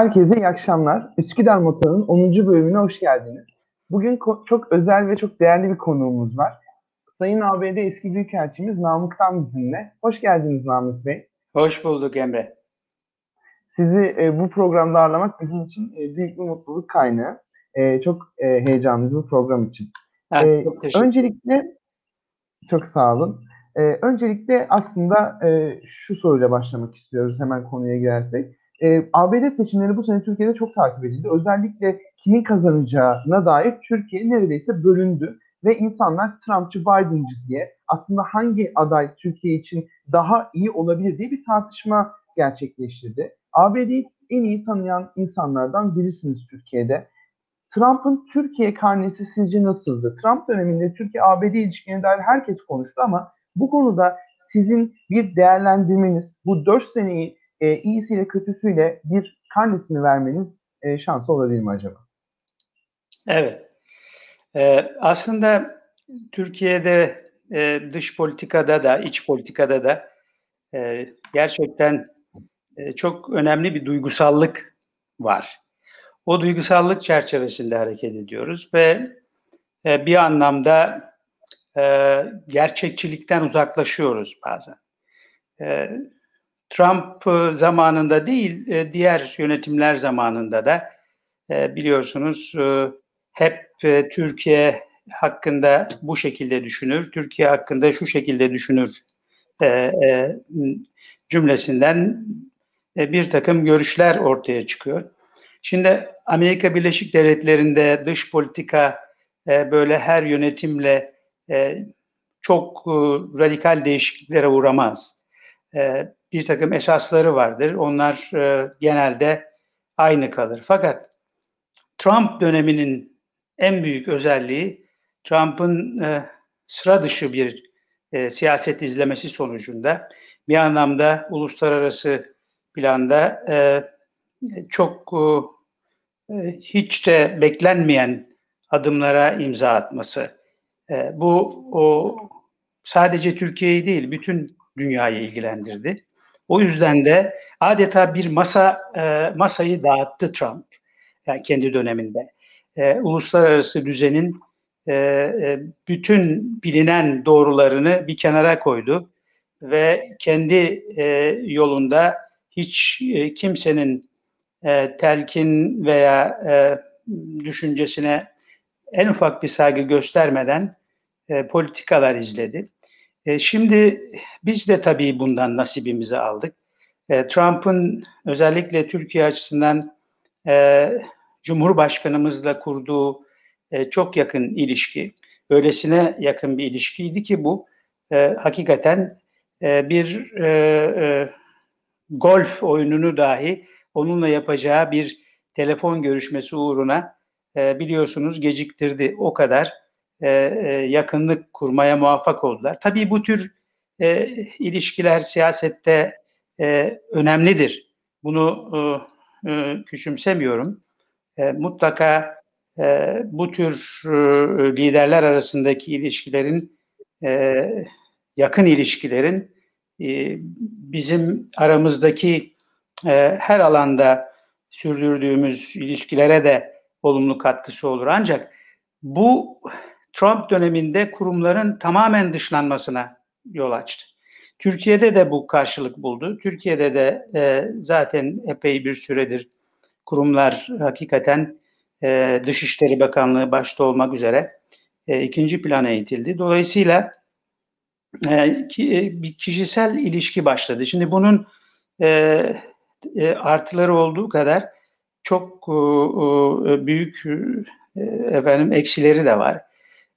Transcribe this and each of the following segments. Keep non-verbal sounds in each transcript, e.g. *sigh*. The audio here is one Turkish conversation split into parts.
Herkese iyi akşamlar. Üsküdar Motor'un 10. bölümüne hoş geldiniz. Bugün çok özel ve çok değerli bir konuğumuz var. Sayın ABD eski Büyükelçimiz Namık'tan bizimle. Hoş geldiniz Namık Bey. Hoş bulduk Emre. Sizi e, bu programda ağırlamak bizim için e, büyük bir mutluluk kaynağı. E, çok e, heyecanlıyız bu program için. Ha, E, öncelikle çok sağ olun. E, öncelikle aslında e, şu soruyla başlamak istiyoruz hemen konuya girersek. E, ABD seçimleri bu sene Türkiye'de çok takip edildi. Özellikle kimin kazanacağına dair Türkiye neredeyse bölündü ve insanlar Trumpçı Biden'cı diye aslında hangi aday Türkiye için daha iyi olabilir diye bir tartışma gerçekleştirdi. ABD'yi en iyi tanıyan insanlardan birisiniz Türkiye'de. Trump'ın Türkiye karnesi sizce nasıldı? Trump döneminde Türkiye-ABD ilişkilerine dair herkes konuştu ama bu konuda sizin bir değerlendirmeniz, bu 4 seneyi e, iyisiyle kötüsüyle bir karnesini vermeniz e, şansı olabilir mi acaba? Evet. Ee, aslında Türkiye'de e, dış politikada da, iç politikada da e, gerçekten e, çok önemli bir duygusallık var. O duygusallık çerçevesinde hareket ediyoruz ve e, bir anlamda e, gerçekçilikten uzaklaşıyoruz bazen. E, Trump e, zamanında değil, e, diğer yönetimler zamanında da e, biliyorsunuz hep Türkiye hakkında bu şekilde düşünür, Türkiye hakkında şu şekilde düşünür cümlesinden bir takım görüşler ortaya çıkıyor. Şimdi Amerika Birleşik Devletleri'nde dış politika böyle her yönetimle çok radikal değişikliklere uğramaz bir takım esasları vardır. Onlar e, genelde aynı kalır. Fakat Trump döneminin en büyük özelliği Trump'ın e, sıra dışı bir e, siyaset izlemesi sonucunda bir anlamda uluslararası planda e, çok e, hiç de beklenmeyen adımlara imza atması. E, bu o sadece Türkiye'yi değil bütün dünyayı ilgilendirdi. O yüzden de adeta bir masa e, masayı dağıttı Trump yani kendi döneminde. E, uluslararası düzenin e, e, bütün bilinen doğrularını bir kenara koydu ve kendi e, yolunda hiç e, kimsenin e, telkin veya e, düşüncesine en ufak bir saygı göstermeden e, politikalar izledi. E, şimdi biz de tabii bundan nasibimizi aldık. E, Trump'ın özellikle Türkiye açısından e, Cumhurbaşkanımızla kurduğu çok yakın ilişki, öylesine yakın bir ilişkiydi ki bu hakikaten bir golf oyununu dahi onunla yapacağı bir telefon görüşmesi uğruna biliyorsunuz geciktirdi. O kadar e, e, yakınlık kurmaya muvaffak oldular. Tabii bu tür e, ilişkiler siyasette e, önemlidir. Bunu e, e, küçümsemiyorum. E, mutlaka e, bu tür e, liderler arasındaki ilişkilerin e, yakın ilişkilerin e, bizim aramızdaki e, her alanda sürdürdüğümüz ilişkilere de olumlu katkısı olur. Ancak bu Trump döneminde kurumların tamamen dışlanmasına yol açtı. Türkiye'de de bu karşılık buldu. Türkiye'de de e, zaten epey bir süredir kurumlar hakikaten e, Dışişleri Bakanlığı başta olmak üzere e, ikinci plana itildi. Dolayısıyla e, ki, e, bir kişisel ilişki başladı. Şimdi bunun e, e, artıları olduğu kadar çok e, e büyük e, efendim eksileri de var.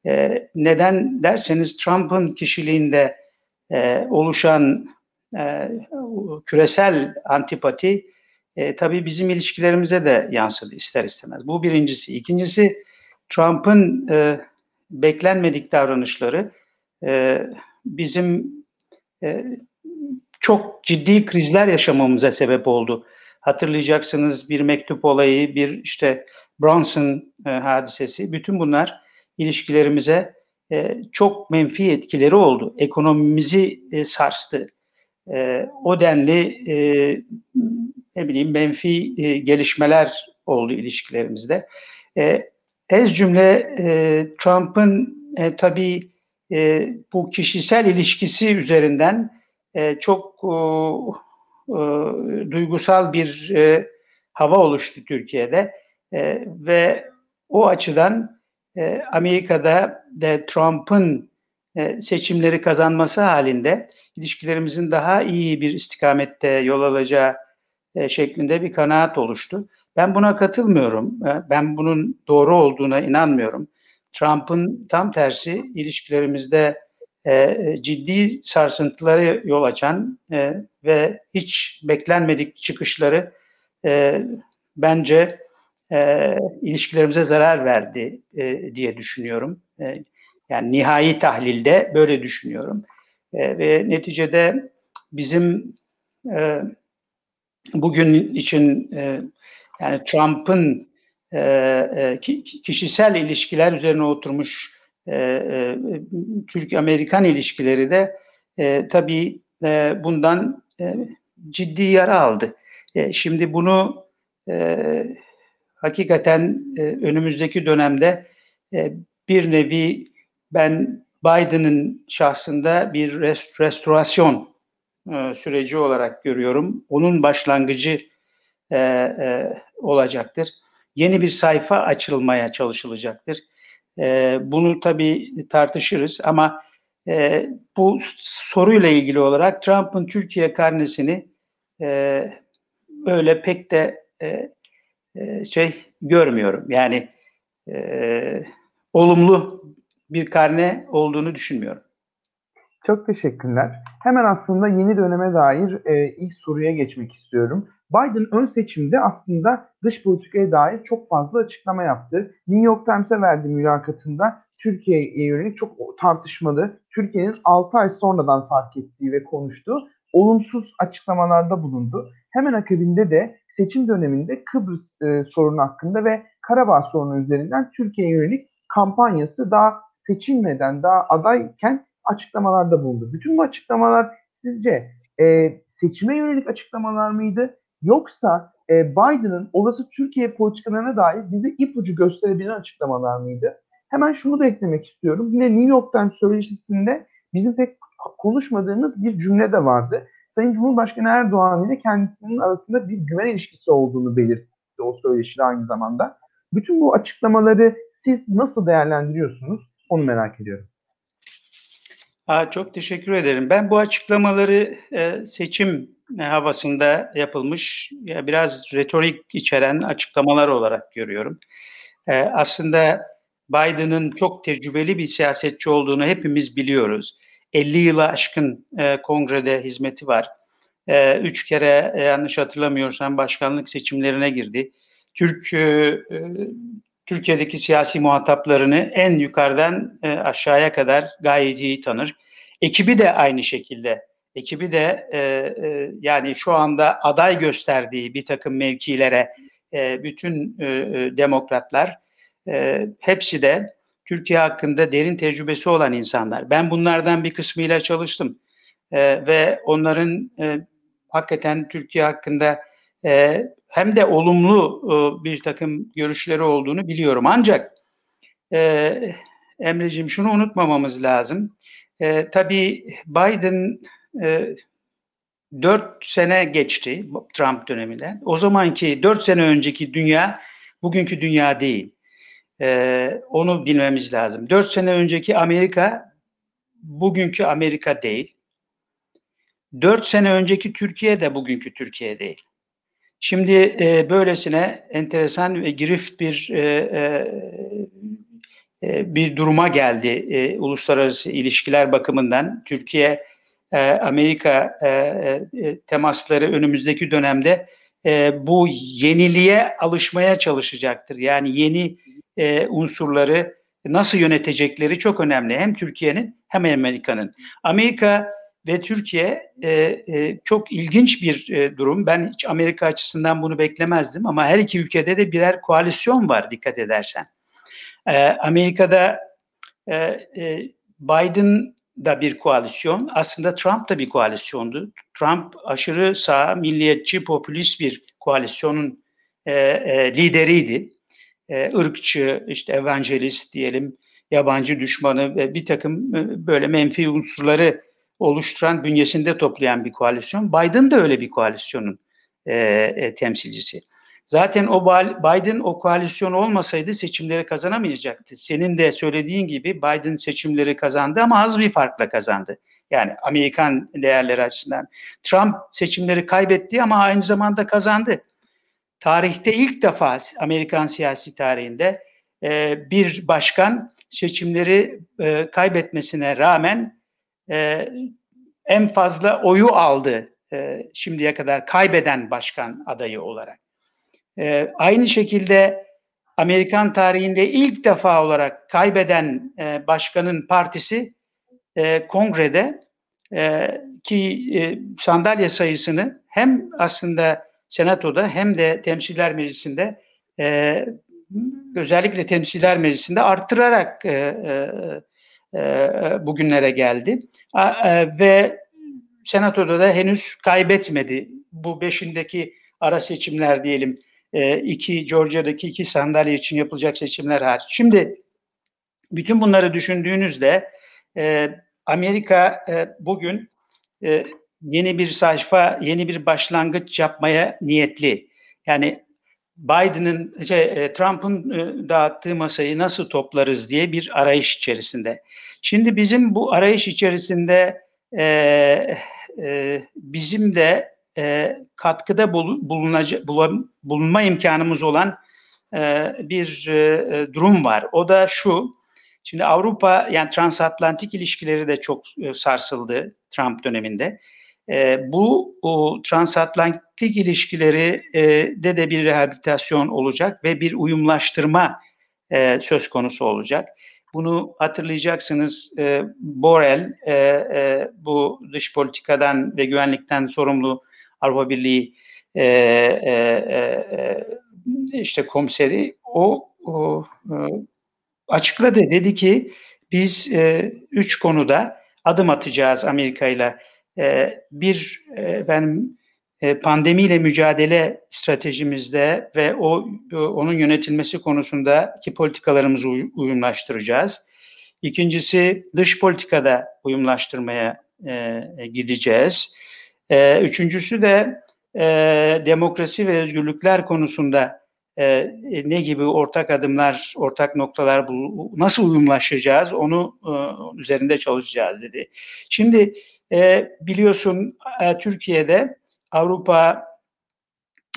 E, neden derseniz Trump'ın kişiliğinde e, oluşan e, küresel antipati e, tabii bizim ilişkilerimize de yansıdı ister istemez. Bu birincisi. İkincisi Trump'ın e, beklenmedik davranışları e, bizim e, çok ciddi krizler yaşamamıza sebep oldu. Hatırlayacaksınız bir mektup olayı, bir işte Bronson e, hadisesi. Bütün bunlar ilişkilerimize e, çok menfi etkileri oldu. Ekonomimizi e, sarstı. E, o denli e, ne bileyim menfi e, gelişmeler oldu ilişkilerimizde. E, ez cümle e, Trump'ın e, tabii e, bu kişisel ilişkisi üzerinden e, çok e, e, duygusal bir e, hava oluştu Türkiye'de e, ve o açıdan e, Amerika'da de Trump'ın e, seçimleri kazanması halinde ilişkilerimizin daha iyi bir istikamette yol alacağı e, şeklinde bir kanaat oluştu. Ben buna katılmıyorum. E, ben bunun doğru olduğuna inanmıyorum. Trump'ın tam tersi ilişkilerimizde ciddi sarsıntılara yol açan ve hiç beklenmedik çıkışları e, bence e, ilişkilerimize zarar verdi e, diye düşünüyorum. E, yani nihai tahlilde böyle düşünüyorum. E, ve neticede bizim e, bugün için e, yani Trump'ın e, e, kişisel ilişkiler üzerine oturmuş e, e, Türk-Amerikan ilişkileri de e, tabii e, bundan e, ciddi yara aldı. E, şimdi bunu e, hakikaten e, önümüzdeki dönemde e, bir nevi ben Biden'ın şahsında bir rest, restorasyon e, süreci olarak görüyorum. Onun başlangıcı e, e, olacaktır. Yeni bir sayfa açılmaya çalışılacaktır. E, bunu tabii tartışırız ama e, bu soruyla ilgili olarak Trump'ın Türkiye karnesini e, öyle pek de e, e, şey görmüyorum. Yani e, olumlu bir karne olduğunu düşünmüyorum. Çok teşekkürler. Hemen aslında yeni döneme dair e, ilk soruya geçmek istiyorum. Biden ön seçimde aslında dış politikaya dair çok fazla açıklama yaptı. New York Times'e verdiği mülakatında Türkiye'ye yönelik çok tartışmalı, Türkiye'nin 6 ay sonradan fark ettiği ve konuştuğu olumsuz açıklamalarda bulundu. Hemen akabinde de seçim döneminde Kıbrıs e, sorunu hakkında ve Karabağ sorunu üzerinden Türkiye'ye yönelik kampanyası daha seçilmeden, daha adayken açıklamalarda bulundu. Bütün bu açıklamalar sizce e, seçime yönelik açıklamalar mıydı? Yoksa e, Biden'ın olası Türkiye politikalarına dair bize ipucu gösterebilen açıklamalar mıydı? Hemen şunu da eklemek istiyorum. Yine New York Times söyleşisinde bizim pek konuşmadığımız bir cümle de vardı. Sayın Cumhurbaşkanı Erdoğan ile kendisinin arasında bir güven ilişkisi olduğunu belirtti o söyleşide aynı zamanda. Bütün bu açıklamaları siz nasıl değerlendiriyorsunuz? Onu merak ediyorum. Aa, çok teşekkür ederim. Ben bu açıklamaları e, seçim havasında yapılmış, ya biraz retorik içeren açıklamalar olarak görüyorum. E, aslında Biden'ın çok tecrübeli bir siyasetçi olduğunu hepimiz biliyoruz. 50 yıla aşkın e, kongrede hizmeti var. E, üç kere e, yanlış hatırlamıyorsam başkanlık seçimlerine girdi. Türk e, e, Türkiye'deki siyasi muhataplarını en yukarıdan e, aşağıya kadar gayet iyi tanır. Ekibi de aynı şekilde. Ekibi de e, e, yani şu anda aday gösterdiği bir takım mevkilere e, bütün e, e demokratlar e, hepsi de Türkiye hakkında derin tecrübesi olan insanlar. Ben bunlardan bir kısmıyla çalıştım e, ve onların e, hakikaten Türkiye hakkında e, hem de olumlu e, bir takım görüşleri olduğunu biliyorum. Ancak e, Emre'ciğim şunu unutmamamız lazım. E, tabii Biden e, 4 sene geçti Trump döneminden. O zamanki 4 sene önceki dünya bugünkü dünya değil. E, onu bilmemiz lazım. 4 sene önceki Amerika bugünkü Amerika değil. 4 sene önceki Türkiye de bugünkü Türkiye değil. Şimdi e, böylesine enteresan ve girift bir e, e, e, bir duruma geldi e, uluslararası ilişkiler bakımından. Türkiye e, Amerika e, e, temasları önümüzdeki dönemde e, bu yeniliğe alışmaya çalışacaktır. Yani yeni e, unsurları nasıl yönetecekleri çok önemli. Hem Türkiye'nin hem Amerika'nın. Amerika ve Türkiye e, e, çok ilginç bir e, durum. Ben hiç Amerika açısından bunu beklemezdim ama her iki ülkede de birer koalisyon var dikkat edersen. E, Amerika'da e, e, Biden da bir koalisyon. Aslında Trump da bir koalisyondu. Trump aşırı sağ, milliyetçi, popülist bir koalisyonun e, e, lideriydi. E, ırkçı, işte evangelist diyelim, yabancı düşmanı ve bir takım e, böyle menfi unsurları oluşturan, bünyesinde toplayan bir koalisyon. Biden de öyle bir koalisyonun e, e, temsilcisi. Zaten o Biden o koalisyon olmasaydı seçimleri kazanamayacaktı. Senin de söylediğin gibi Biden seçimleri kazandı ama az bir farkla kazandı. Yani Amerikan değerleri açısından. Trump seçimleri kaybetti ama aynı zamanda kazandı. Tarihte ilk defa Amerikan siyasi tarihinde e, bir başkan seçimleri e, kaybetmesine rağmen e, en fazla oyu aldı şimdiye kadar kaybeden başkan adayı olarak. Aynı şekilde Amerikan tarihinde ilk defa olarak kaybeden başkanın partisi kongrede ki sandalye sayısını hem aslında senatoda hem de temsiller meclisinde e, özellikle temsiller meclisinde arttırarak e, e, e, bugünlere geldi. A, e, ve senatoda da henüz kaybetmedi. Bu beşindeki ara seçimler diyelim e, iki Georgia'daki iki sandalye için yapılacak seçimler hariç. Şimdi bütün bunları düşündüğünüzde e, Amerika e, bugün e, yeni bir sayfa, yeni bir başlangıç yapmaya niyetli. Yani Biden'ın, şey, e, Trump'ın e, dağıttığı masayı nasıl toplarız diye bir arayış içerisinde. Şimdi bizim bu arayış içerisinde e, e, bizim de e, katkıda bulunaca, bulunma imkanımız olan e, bir e, durum var. O da şu, şimdi Avrupa yani transatlantik ilişkileri de çok e, sarsıldı Trump döneminde. E, bu o, transatlantik ilişkileri e, de de bir rehabilitasyon olacak ve bir uyumlaştırma e, söz konusu olacak. Bunu hatırlayacaksınız e, Borrell e, e, bu dış politikadan ve güvenlikten sorumlu Avrupa Birliği e, e, e, işte komiseri o, o e, açıkladı. Dedi ki biz e, üç konuda adım atacağız Amerika ile. E, bir e, benim e, pandemiyle mücadele stratejimizde ve o e, onun yönetilmesi konusundaki politikalarımızı uyumlaştıracağız. İkincisi dış politikada uyumlaştırmaya e, gideceğiz. E, üçüncüsü de e, demokrasi ve özgürlükler konusunda e, ne gibi ortak adımlar, ortak noktalar bu, nasıl uyumlaşacağız onu e, üzerinde çalışacağız dedi. Şimdi e, biliyorsun e, Türkiye'de Avrupa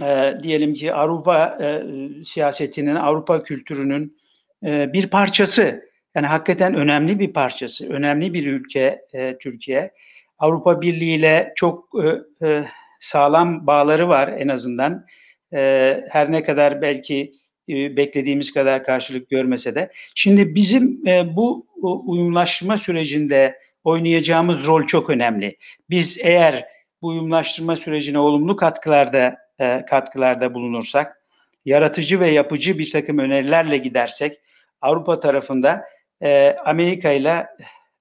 e, diyelim ki Avrupa e, siyasetinin, Avrupa kültürünün e, bir parçası. Yani hakikaten önemli bir parçası, önemli bir ülke e, Türkiye. Avrupa Birliği ile çok e, e, sağlam bağları var en azından. E, her ne kadar belki e, beklediğimiz kadar karşılık görmese de. Şimdi bizim e, bu uyumlaşma sürecinde oynayacağımız rol çok önemli. Biz eğer bu uyumlaştırma sürecine olumlu katkılarda e, katkılarda bulunursak, yaratıcı ve yapıcı bir takım önerilerle gidersek, Avrupa tarafında e, Amerika ile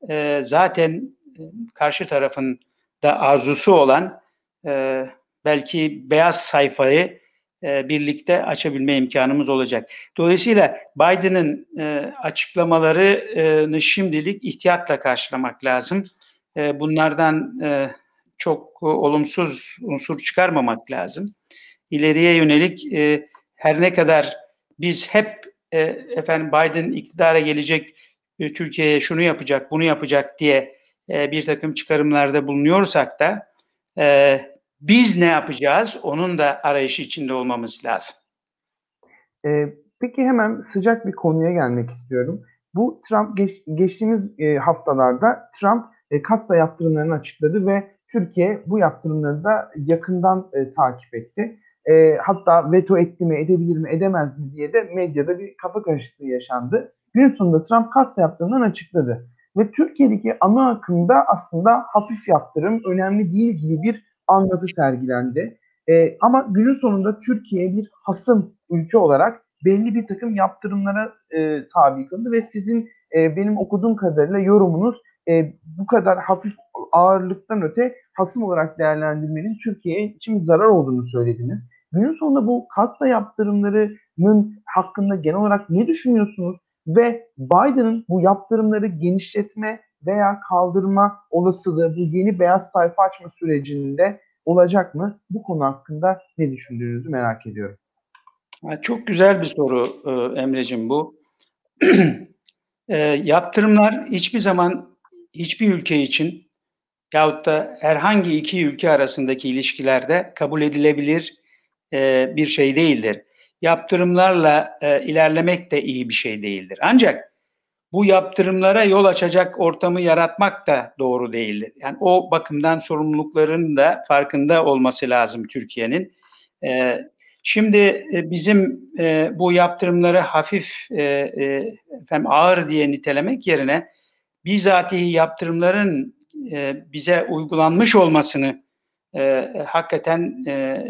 e, zaten karşı tarafın da arzusu olan e, belki beyaz sayfayı e, birlikte açabilme imkanımız olacak. Dolayısıyla Biden'ın e, açıklamalarını şimdilik ihtiyatla karşılamak lazım. E, bunlardan e, çok e, olumsuz unsur çıkarmamak lazım. İleriye yönelik e, her ne kadar biz hep e, efendim Biden iktidara gelecek e, Türkiye'ye şunu yapacak, bunu yapacak diye e, bir takım çıkarımlarda bulunuyorsak da e, biz ne yapacağız? Onun da arayışı içinde olmamız lazım. E, peki hemen sıcak bir konuya gelmek istiyorum. Bu Trump geç, geçtiğimiz e, haftalarda Trump e, kassa yaptırımlarını açıkladı ve Türkiye bu yaptırımları da yakından e, takip etti. E, hatta veto etti mi, edebilir mi, edemez mi diye de medyada bir kafa karışıklığı yaşandı. Gün sonunda Trump kassa yaptırımlarını açıkladı. Ve Türkiye'deki ana akımda aslında hafif yaptırım, önemli değil gibi bir anlatı sergilendi. E, ama günün sonunda Türkiye bir hasım ülke olarak belli bir takım yaptırımlara e, tabi kıldı ve sizin e, benim okuduğum kadarıyla yorumunuz e, bu kadar hafif ağırlıktan öte hasım olarak değerlendirmenin Türkiye için zarar olduğunu söylediniz. Günün sonunda bu kasta yaptırımlarının hakkında genel olarak ne düşünüyorsunuz? Ve Biden'ın bu yaptırımları genişletme veya kaldırma olasılığı bu yeni beyaz sayfa açma sürecinde olacak mı? Bu konu hakkında ne düşündüğünüzü merak ediyorum. Çok güzel bir soru e, Emre'cim bu. *clears throat* e, yaptırımlar hiçbir zaman hiçbir ülke için yahut da herhangi iki ülke arasındaki ilişkilerde kabul edilebilir e, bir şey değildir. Yaptırımlarla e, ilerlemek de iyi bir şey değildir. Ancak bu yaptırımlara yol açacak ortamı yaratmak da doğru değildir. Yani o bakımdan sorumlulukların da farkında olması lazım Türkiye'nin. E, şimdi bizim e, bu yaptırımları hafif e, e, efendim ağır diye nitelemek yerine bizatihi yaptırımların e, bize uygulanmış olmasını e, hakikaten e,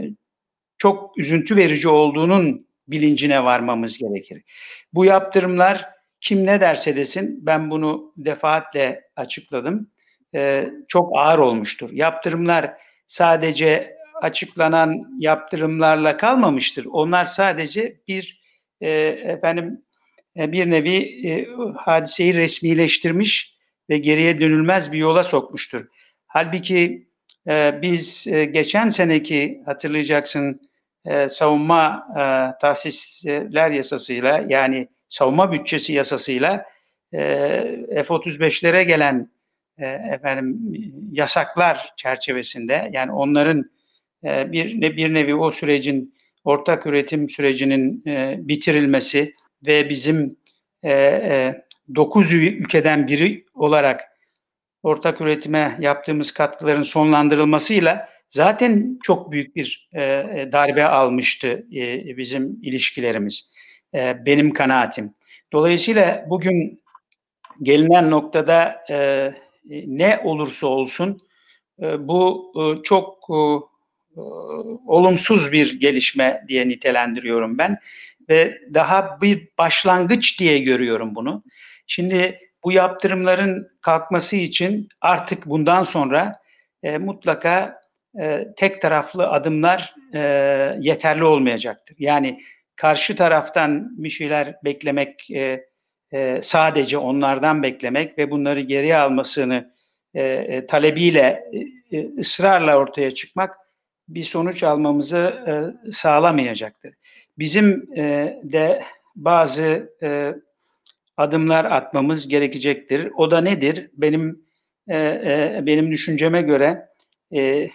çok üzüntü verici olduğunun bilincine varmamız gerekir. Bu yaptırımlar kim ne derse desin ben bunu defaatle açıkladım. E, çok ağır olmuştur. Yaptırımlar sadece açıklanan yaptırımlarla kalmamıştır. Onlar sadece bir e, efendim e, bir nevi e, hadiseyi resmileştirmiş ve geriye dönülmez bir yola sokmuştur. Halbuki e, biz e, geçen seneki hatırlayacaksın e, savunma e, tahsisler yasasıyla yani savunma bütçesi yasasıyla e, F-35'lere gelen e, efendim yasaklar çerçevesinde yani onların e, bir bir nevi o sürecin ortak üretim sürecinin e, bitirilmesi ve bizim e, e, 9 ülkeden biri olarak ortak üretime yaptığımız katkıların sonlandırılmasıyla zaten çok büyük bir e, e, darbe almıştı e, bizim ilişkilerimiz. E, benim kanaatim. Dolayısıyla bugün gelinen noktada e, ne olursa olsun e, bu e, çok e, olumsuz bir gelişme diye nitelendiriyorum ben ve daha bir başlangıç diye görüyorum bunu. Şimdi bu yaptırımların kalkması için artık bundan sonra e, mutlaka e, tek taraflı adımlar e, yeterli olmayacaktır. Yani karşı taraftan bir şeyler beklemek, e, e, sadece onlardan beklemek ve bunları geriye almasını e, e, talebiyle, e, e ısrarla ortaya çıkmak bir sonuç almamızı e, sağlamayacaktır. Bizim e, de bazı e, adımlar atmamız gerekecektir. O da nedir? Benim e, e, benim düşünceme göre e,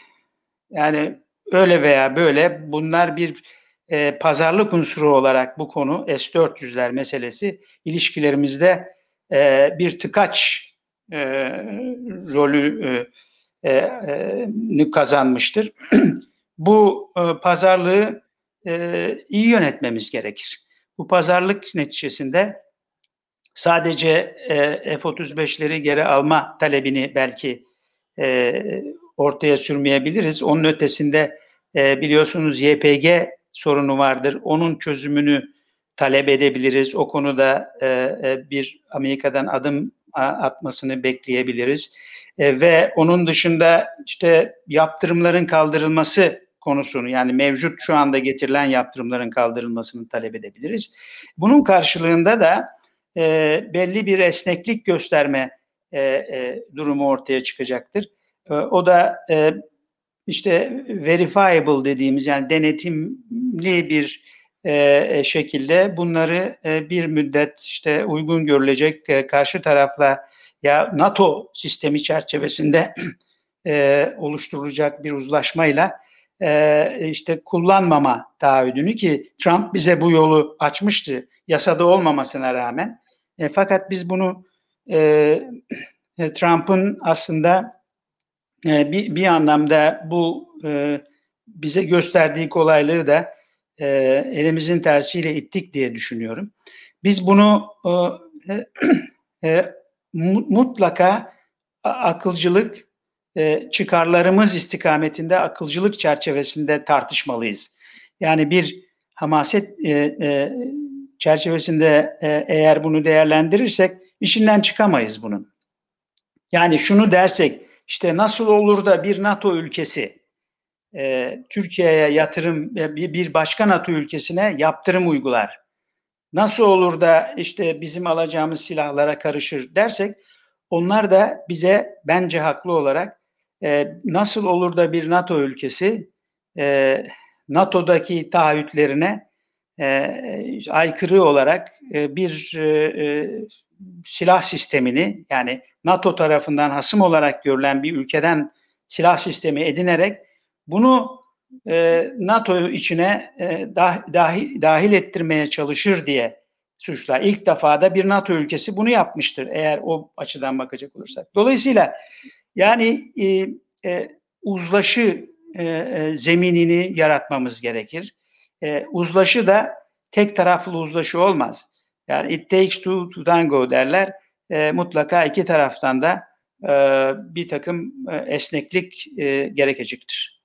yani öyle veya böyle bunlar bir e, pazarlık unsuru olarak bu konu S-400'ler meselesi ilişkilerimizde e, bir tıkaç e, rolü e, e, kazanmıştır. *clears throat* bu e, pazarlığı e, iyi yönetmemiz gerekir. Bu pazarlık neticesinde sadece e, F-35'leri geri alma talebini belki e, ortaya sürmeyebiliriz. Onun ötesinde e, biliyorsunuz YPG sorunu vardır. Onun çözümünü talep edebiliriz. O konuda e, e, bir Amerika'dan adım atmasını bekleyebiliriz. E, ve onun dışında işte yaptırımların kaldırılması konusunu yani mevcut şu anda getirilen yaptırımların kaldırılmasını talep edebiliriz. Bunun karşılığında da e, belli bir esneklik gösterme e, e, durumu ortaya çıkacaktır. E, o da e, işte verifiable dediğimiz yani denetimli bir e, e, şekilde bunları e, bir müddet işte uygun görülecek e, karşı tarafla ya NATO sistemi çerçevesinde *clears throat* e, oluşturulacak bir uzlaşmayla e, işte kullanmama taahhüdünü ki Trump bize bu yolu açmıştı yasada olmamasına rağmen. E, fakat biz bunu e, *clears throat* Trump'ın aslında e, bir, bir anlamda bu e, bize gösterdiği kolaylığı da e, elimizin tersiyle ittik diye düşünüyorum. Biz bunu e, e, *clears throat* mutlaka akılcılık e, çıkarlarımız istikametinde akılcılık çerçevesinde tartışmalıyız. Yani bir hamaset e, e, çerçevesinde e, eğer bunu değerlendirirsek işinden çıkamayız bunun. Yani şunu dersek işte nasıl olur da bir NATO ülkesi e, Türkiye'ye yatırım e, bir, başka NATO ülkesine yaptırım uygular. Nasıl olur da işte bizim alacağımız silahlara karışır dersek onlar da bize bence haklı olarak e, nasıl olur da bir NATO ülkesi e, NATO'daki taahhütlerine e, aykırı olarak e, bir e, e, silah sistemini yani NATO tarafından hasım olarak görülen bir ülkeden silah sistemi edinerek bunu e, NATO içine e, dah, dahil, dahil ettirmeye çalışır diye suçlar. İlk defa da bir NATO ülkesi bunu yapmıştır eğer o açıdan bakacak olursak. Dolayısıyla yani e, e, uzlaşı e, e, zeminini yaratmamız gerekir. E, uzlaşı da tek taraflı uzlaşı olmaz. Yani it takes two to tango derler. E, mutlaka iki taraftan da e, bir takım e, esneklik e, gerekecektir.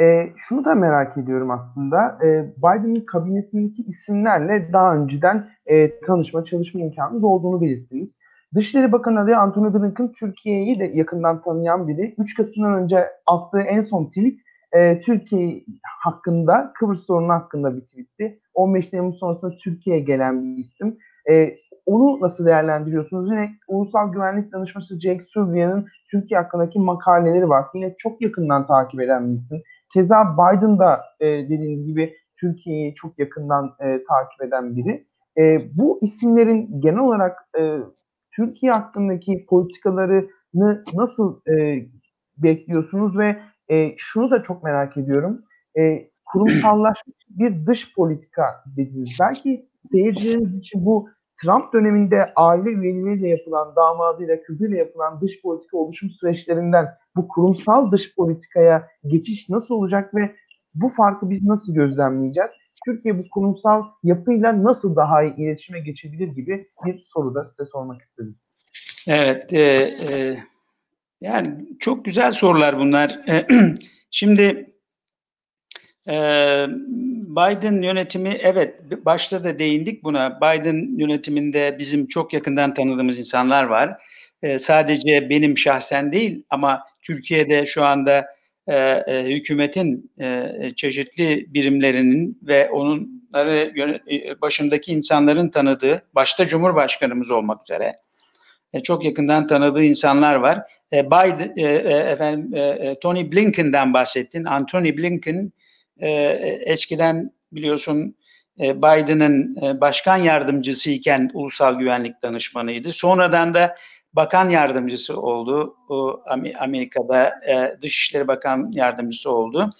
E, şunu da merak ediyorum aslında. E, Biden'ın kabinesindeki isimlerle daha önceden e, tanışma, çalışma imkanı olduğunu belirttiniz. Dışişleri Bakanı adayı Antony Blinken Türkiye'yi de yakından tanıyan biri. 3 Kasım'dan önce attığı en son tweet e, Türkiye hakkında, Kıbrıs sorunu hakkında bir tweetti. 15 Temmuz sonrasında Türkiye'ye gelen bir isim. E, onu nasıl değerlendiriyorsunuz? Yine Ulusal Güvenlik Danışması Jake Sullivan'ın Türkiye hakkındaki makaleleri var. Yine çok yakından takip eden bir isim. Keza Biden da e, dediğiniz gibi Türkiye'yi çok yakından e, takip eden biri. E, bu isimlerin genel olarak e, Türkiye hakkındaki politikalarını nasıl e, bekliyorsunuz ve e, şunu da çok merak ediyorum. E, kurumsallaşmış bir dış politika dediniz. Belki seyircilerimiz için bu Trump döneminde aile üyeleriyle yapılan, damadıyla, kızıyla yapılan dış politika oluşum süreçlerinden bu kurumsal dış politikaya geçiş nasıl olacak ve bu farkı biz nasıl gözlemleyeceğiz? Türkiye bu kurumsal yapıyla nasıl daha iyi iletişime geçebilir gibi bir soru da size sormak istedim. Evet, e, e, yani çok güzel sorular bunlar. E, *clears throat* şimdi e, Biden yönetimi, evet başta da değindik buna. Biden yönetiminde bizim çok yakından tanıdığımız insanlar var. E, sadece benim şahsen değil ama Türkiye'de şu anda hükümetin çeşitli birimlerinin ve onları e, başındaki insanların tanıdığı, başta Cumhurbaşkanımız olmak üzere e, çok yakından tanıdığı insanlar var. E, Biden, e, e, efendim, e, e, Tony Blinken'den bahsettin. Anthony Blinken e, eskiden biliyorsun e, Biden'ın e, başkan yardımcısı iken ulusal güvenlik danışmanıydı. Sonradan da bakan yardımcısı oldu. O Amerika'da e, Dışişleri Bakan Yardımcısı oldu.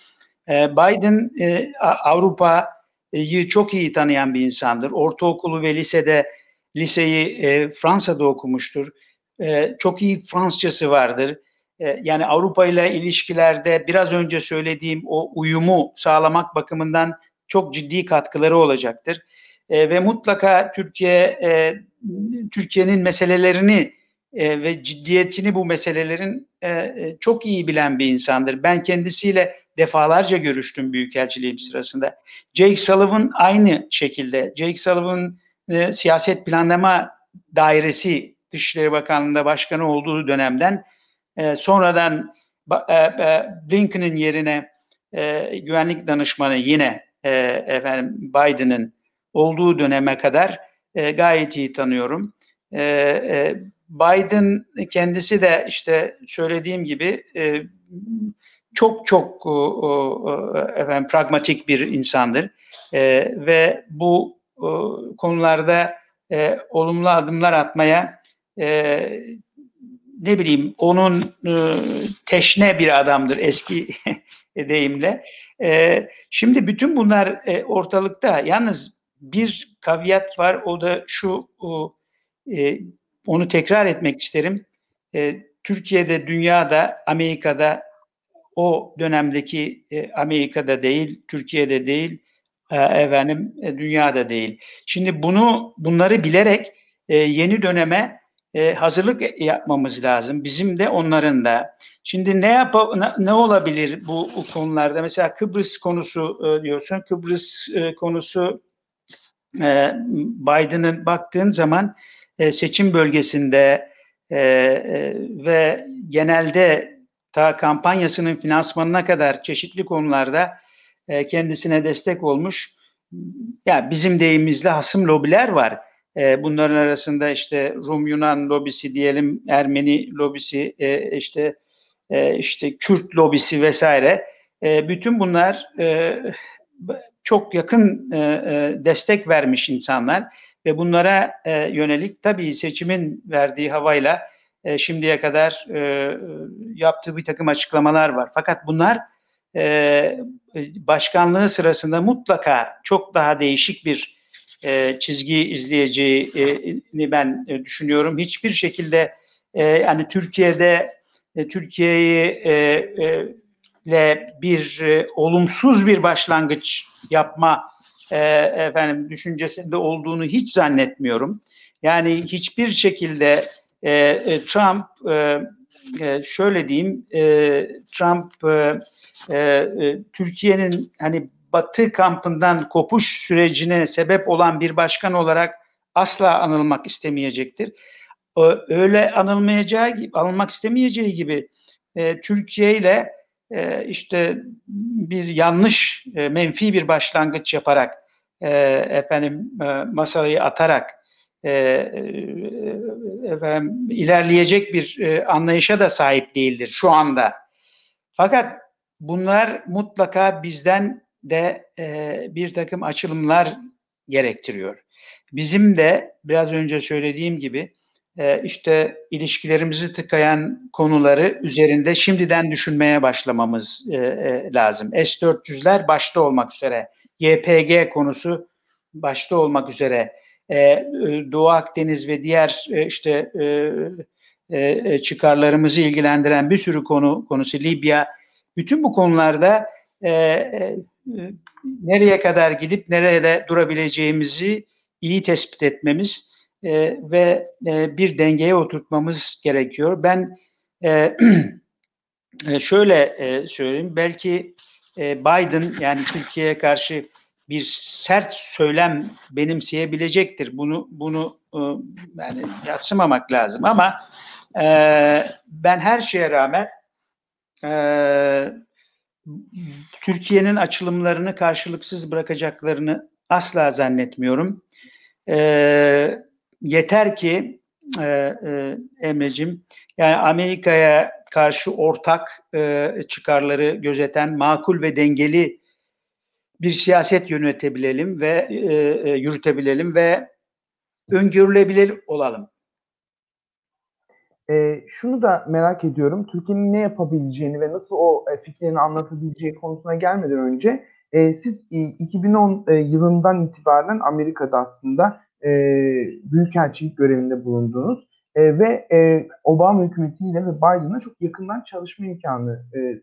E, Biden e, Avrupa'yı çok iyi tanıyan bir insandır. Ortaokulu ve lisede liseyi e, Fransa'da okumuştur. E, çok iyi Fransızcası vardır. E, yani Avrupa ile ilişkilerde biraz önce söylediğim o uyumu sağlamak bakımından çok ciddi katkıları olacaktır. E, ve mutlaka Türkiye e, Türkiye'nin meselelerini e, ve ciddiyetini bu meselelerin e, e, çok iyi bilen bir insandır. Ben kendisiyle defalarca görüştüm büyükelçiliğim sırasında. Jake Sullivan aynı şekilde. Jake Sullivan e, siyaset planlama dairesi Dışişleri Bakanlığı'nda başkanı olduğu dönemden e, sonradan e, e, Blinken'ın yerine e, güvenlik danışmanı yine e, efendim Biden'ın olduğu döneme kadar e, gayet iyi tanıyorum. E, e, Biden kendisi de işte söylediğim gibi e, çok çok e, efendim pragmatik bir insandır e, ve bu konularda e, olumlu adımlar atmaya e, ne bileyim onun e, teşne bir adamdır eski *laughs* deyimle. E, şimdi bütün bunlar e, ortalıkta. Yalnız bir kaviyat var o da şu e, onu tekrar etmek isterim. E, Türkiye'de, dünyada, Amerika'da o dönemdeki e, Amerika'da değil, Türkiye'de değil, e, efendim e, dünyada değil. Şimdi bunu bunları bilerek e, yeni döneme e, hazırlık yapmamız lazım. Bizim de onların da. Şimdi ne yap ne, olabilir bu, bu konularda? Mesela Kıbrıs konusu e, diyorsun. Kıbrıs e, konusu e, Biden'ın baktığın zaman e, seçim bölgesinde e, e, ve genelde ta kampanyasının finansmanına kadar çeşitli konularda e, kendisine destek olmuş. Ya bizim deyimizle hasım lobiler var. E, bunların arasında işte Rum Yunan lobisi diyelim, Ermeni lobisi, e, işte işte Kürt lobisi vesaire. Bütün bunlar çok yakın destek vermiş insanlar ve bunlara yönelik tabii seçimin verdiği havayla şimdiye kadar yaptığı bir takım açıklamalar var. Fakat bunlar e, başkanlığı sırasında mutlaka çok daha değişik bir e, çizgi izleyeceğini ben e, düşünüyorum. Hiçbir şekilde e, yani Türkiye'de e, Türkiye'yi e, e, ile bir e, olumsuz bir başlangıç yapma e, efendim düşüncesinde olduğunu hiç zannetmiyorum. Yani hiçbir şekilde e, e, Trump e, e, şöyle diyeyim e, Trump e, Türkiye'nin hani Batı kampından kopuş sürecine sebep olan bir başkan olarak asla anılmak istemeyecektir. Öyle anılmayacağı gibi, anılmak istemeyeceği gibi Türkiye ile işte bir yanlış, menfi bir başlangıç yaparak e, efendim masayı atarak e, e, efendim, ilerleyecek bir e, anlayışa da sahip değildir şu anda. Fakat bunlar mutlaka bizden de e, bir takım açılımlar gerektiriyor. Bizim de biraz önce söylediğim gibi e, işte ilişkilerimizi tıkayan konuları üzerinde şimdiden düşünmeye başlamamız e, e, lazım. S-400'ler başta olmak üzere, YPG konusu başta olmak üzere, e, e, Doğu Akdeniz ve diğer e, işte çıkarlarımızı ilgilendiren bir sürü konu konusu Libya, bütün bu konularda nereye kadar gidip nerede durabileceğimizi iyi tespit etmemiz ve bir dengeye oturtmamız gerekiyor. Ben *clears throat* şöyle söyleyeyim, belki Biden yani Türkiye'ye karşı bir sert söylem benimseyebilecektir. Bunu bunu e, yani yatsımamak lazım ama e, ben her şeye rağmen e, Türkiye'nin açılımlarını karşılıksız bırakacaklarını asla zannetmiyorum. E, yeter ki e, e, Emre'cim yani Amerika'ya karşı ortak e, çıkarları gözeten makul ve dengeli bir siyaset yönetebilelim ve e, e, yürütebilelim ve öngörülebilir olalım. E, şunu da merak ediyorum. Türkiye'nin ne yapabileceğini ve nasıl o e, fikrini anlatabileceği konusuna gelmeden önce e, siz e, 2010 e, yılından itibaren Amerika'da aslında e, büyükelçilik görevinde bulundunuz e, ve e, Obama hükümetiyle ve Biden'la çok yakından çalışma imkanı e,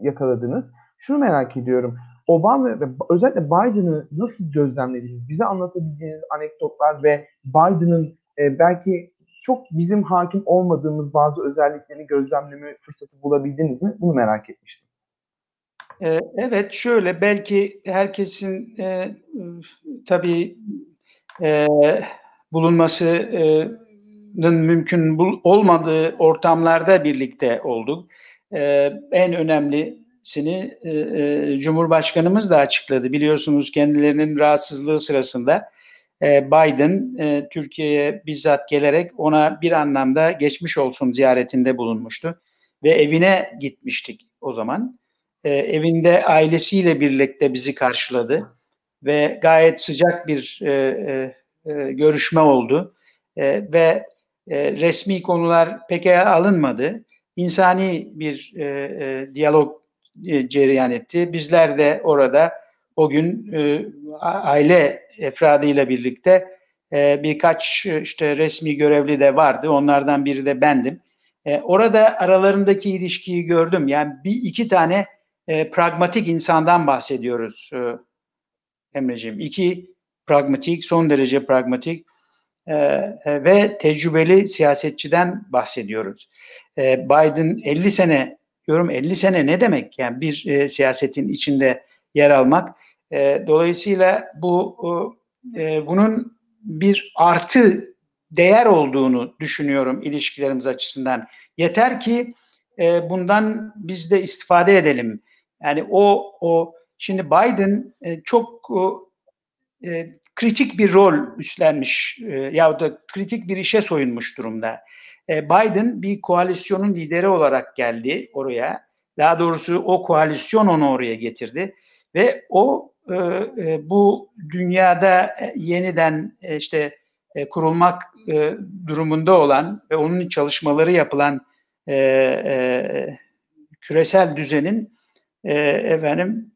yakaladınız. Şunu merak ediyorum. Obama ve özellikle Biden'ı nasıl gözlemlediniz? Bize anlatabileceğiniz anekdotlar ve Biden'ın e, belki çok bizim hakim olmadığımız bazı özelliklerini gözlemleme fırsatı bulabildiniz mi? Bunu merak etmiştim. Evet şöyle belki herkesin e, tabii e, bulunmasının mümkün olmadığı ortamlarda birlikte olduk. E, en önemlisini e, e, Cumhurbaşkanımız da açıkladı. Biliyorsunuz kendilerinin rahatsızlığı sırasında e, Biden e, Türkiye'ye bizzat gelerek ona bir anlamda geçmiş olsun ziyaretinde bulunmuştu. Ve evine gitmiştik o zaman. E, evinde ailesiyle birlikte bizi karşıladı ve gayet sıcak bir e, e, görüşme oldu e, ve e, resmi konular pek alınmadı. İnsani bir e, e, diyalog e, cereyan etti. Bizler de orada o gün e, aile efradıyla birlikte e, birkaç işte resmi görevli de vardı. Onlardan biri de bendim. E, orada aralarındaki ilişkiyi gördüm. Yani bir iki tane e, pragmatik insandan bahsediyoruz e, Emre'ciğim. İki pragmatik, son derece pragmatik e, e, ve tecrübeli siyasetçiden bahsediyoruz. E, Biden 50 sene, diyorum 50 sene ne demek? Yani bir e, siyasetin içinde yer almak. E, dolayısıyla bu e, bunun bir artı değer olduğunu düşünüyorum ilişkilerimiz açısından. Yeter ki e, bundan biz de istifade edelim. Yani o o şimdi Biden e, çok e, kritik bir rol üstlenmiş e, ya da kritik bir işe soyunmuş durumda. E, Biden bir koalisyonun lideri olarak geldi oraya. Daha doğrusu o koalisyon onu oraya getirdi ve o e, e, bu dünyada yeniden işte kurulmak durumunda olan ve onun çalışmaları yapılan küresel düzenin e, efendim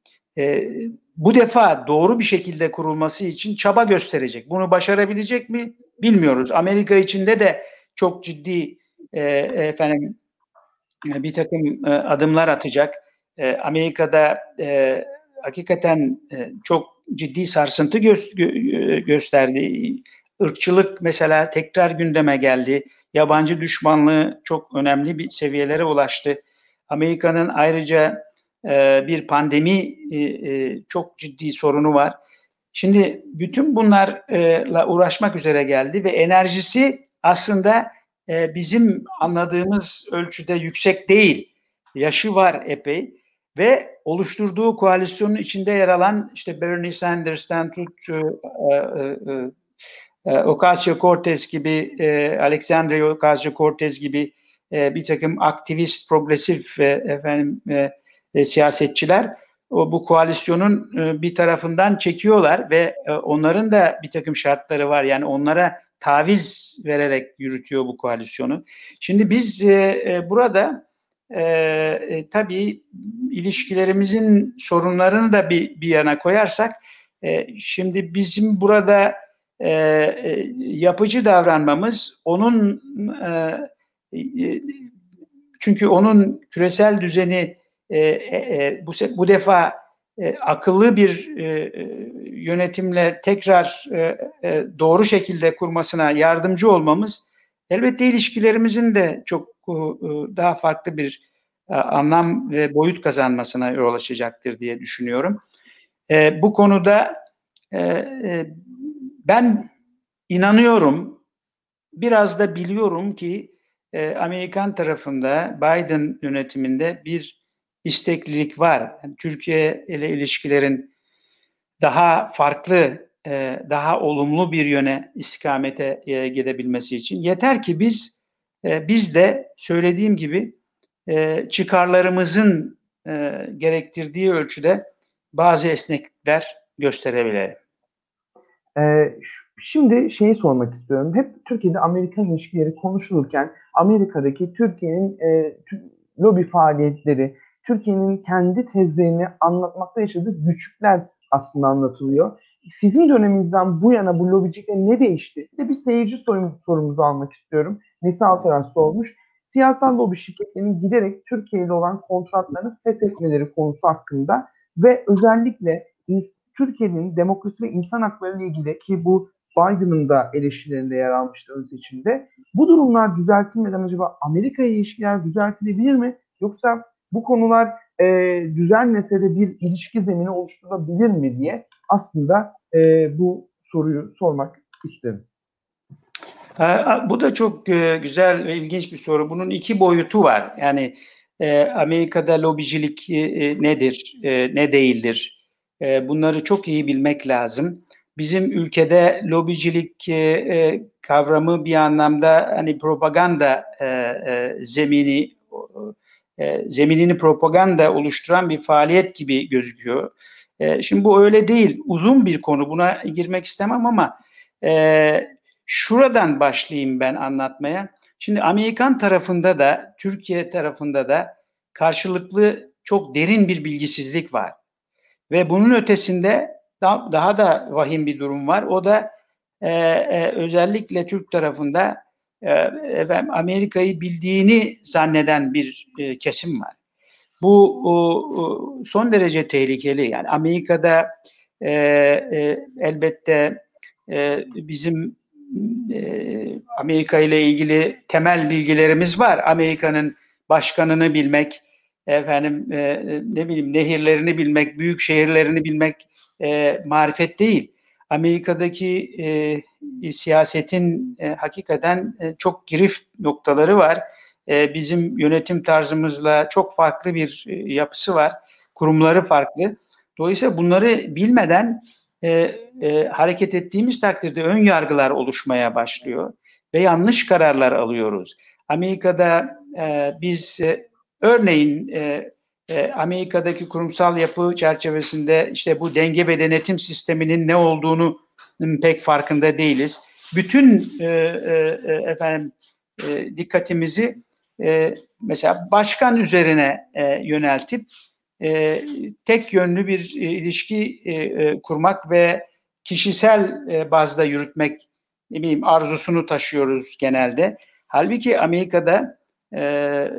bu defa doğru bir şekilde kurulması için çaba gösterecek. Bunu başarabilecek mi bilmiyoruz. Amerika içinde de çok ciddi e, efendim bir takım e, adımlar atacak. E, Amerika'da e, hakikaten e, çok ciddi sarsıntı gö- gö- gösterdi. Irkçılık mesela tekrar gündeme geldi. Yabancı düşmanlığı çok önemli bir seviyelere ulaştı. Amerika'nın ayrıca e, bir pandemi e, e, çok ciddi sorunu var. Şimdi bütün bunlarla uğraşmak üzere geldi ve enerjisi aslında e, bizim anladığımız ölçüde yüksek değil. Yaşı var epey ve oluşturduğu koalisyonun içinde yer alan işte Bernie Sanders'tan tut e, e, e, Ocasio-Cortez gibi, e, Alexandria Ocasio-Cortez gibi e, bir takım aktivist, progresif e, efendim e, e, siyasetçiler o bu koalisyonun e, bir tarafından çekiyorlar ve e, onların da bir takım şartları var. Yani onlara taviz vererek yürütüyor bu koalisyonu. Şimdi biz e, e, burada e, e, tabii ilişkilerimizin sorunlarını da bir, bir yana koyarsak e, şimdi bizim burada e, e, yapıcı davranmamız onun e, e, çünkü onun küresel düzeni e, e, bu, bu defa e, akıllı bir e, e, yönetimle tekrar e, e, doğru şekilde kurmasına yardımcı olmamız elbette ilişkilerimizin de çok e, daha farklı bir e, anlam ve boyut kazanmasına yol açacaktır diye düşünüyorum. E, bu konuda e, e, ben inanıyorum, biraz da biliyorum ki e, Amerikan tarafında Biden yönetiminde bir isteklilik var. Yani Türkiye ile ilişkilerin daha farklı, e, daha olumlu bir yöne istikamete e, gidebilmesi için yeter ki biz e, biz de söylediğim gibi çıkarlarımızın gerektirdiği ölçüde bazı esneklikler gösterebilelim. Ee, şimdi şeyi sormak istiyorum. Hep Türkiye'de Amerikan ilişkileri konuşulurken Amerika'daki Türkiye'nin e, lobi faaliyetleri, Türkiye'nin kendi tezlerini anlatmakta yaşadığı güçlükler aslında anlatılıyor. Sizin döneminizden bu yana bu lobicikte ne değişti? Bir de bir seyirci sorum, sorumuzu almak istiyorum. Nesi Altaras sormuş. Siyasal lobi şirketlerinin giderek Türkiye ile olan kontratlarını feshetmeleri konusu hakkında ve özellikle biz Türkiye'nin demokrasi ve insan hakları ile ilgili ki bu Biden'ın da eleştirilerinde yer almıştı ön seçimde. Bu durumlar düzeltilmeden acaba Amerika ile ilişkiler düzeltilebilir mi? Yoksa bu konular e, düzelmese de bir ilişki zemini oluşturulabilir mi diye aslında e, bu soruyu sormak istedim. Bu da çok e, güzel ve ilginç bir soru. Bunun iki boyutu var. Yani e, Amerika'da lobicilik e, nedir, ne değildir? Bunları çok iyi bilmek lazım. Bizim ülkede lobicilik kavramı bir anlamda hani propaganda zemini e, zeminini propaganda oluşturan bir faaliyet gibi gözüküyor. E, şimdi bu öyle değil. Uzun bir konu. Buna girmek istemem ama e, şuradan başlayayım ben anlatmaya. Şimdi Amerikan tarafında da Türkiye tarafında da karşılıklı çok derin bir bilgisizlik var. Ve bunun ötesinde daha, daha da vahim bir durum var. O da e, e, özellikle Türk tarafında efendim Amerika'yı bildiğini zanneden bir e, kesim var. Bu son derece tehlikeli. Yani Amerika'da e, e, elbette e, bizim e, Amerika ile ilgili temel bilgilerimiz var. Amerika'nın başkanını bilmek, efendim e, ne bileyim nehirlerini bilmek, büyük şehirlerini bilmek e, marifet değil. Amerika'daki e, e, siyasetin e, hakikaten e, çok girif noktaları var. E, bizim yönetim tarzımızla çok farklı bir e, yapısı var. Kurumları farklı. Dolayısıyla bunları bilmeden e, e, hareket ettiğimiz takdirde ön yargılar oluşmaya başlıyor ve yanlış kararlar alıyoruz. Amerika'da e, biz e, örneğin e, e, Amerika'daki kurumsal yapı çerçevesinde işte bu denge ve denetim sisteminin ne olduğunu pek farkında değiliz. Bütün e, e, e, efendim e, dikkatimizi e, mesela başkan üzerine e, yöneltip e, tek yönlü bir e, ilişki e, e, kurmak ve kişisel e, bazda yürütmek ne bileyim arzusunu taşıyoruz genelde. Halbuki Amerika'da e,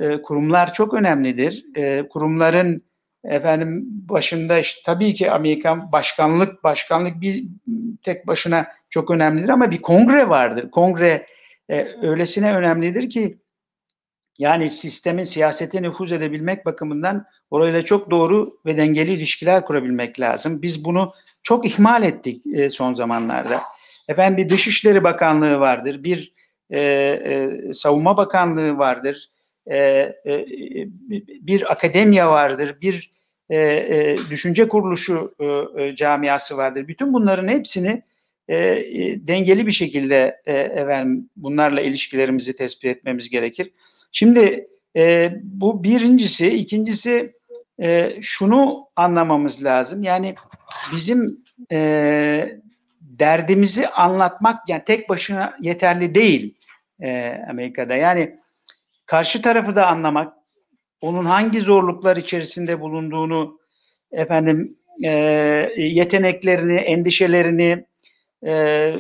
e, kurumlar çok önemlidir. E, kurumların efendim başında işte tabii ki Amerikan başkanlık başkanlık bir tek başına çok önemlidir ama bir kongre vardır. Kongre e, öylesine önemlidir ki yani sistemin siyasete nüfuz edebilmek bakımından orayla çok doğru ve dengeli ilişkiler kurabilmek lazım. Biz bunu çok ihmal ettik e, son zamanlarda. Efendim bir Dışişleri Bakanlığı vardır, bir e, e, Savunma Bakanlığı vardır, bir akademiya vardır, bir e, e, düşünce kuruluşu e, e, camiası vardır. Bütün bunların hepsini e, e, dengeli bir şekilde e, efendim bunlarla ilişkilerimizi tespit etmemiz gerekir. Şimdi e, bu birincisi, ikincisi e, şunu anlamamız lazım. Yani bizim e, derdimizi anlatmak yani tek başına yeterli değil e, Amerika'da. Yani karşı tarafı da anlamak, onun hangi zorluklar içerisinde bulunduğunu, efendim e, yeteneklerini, endişelerini, e,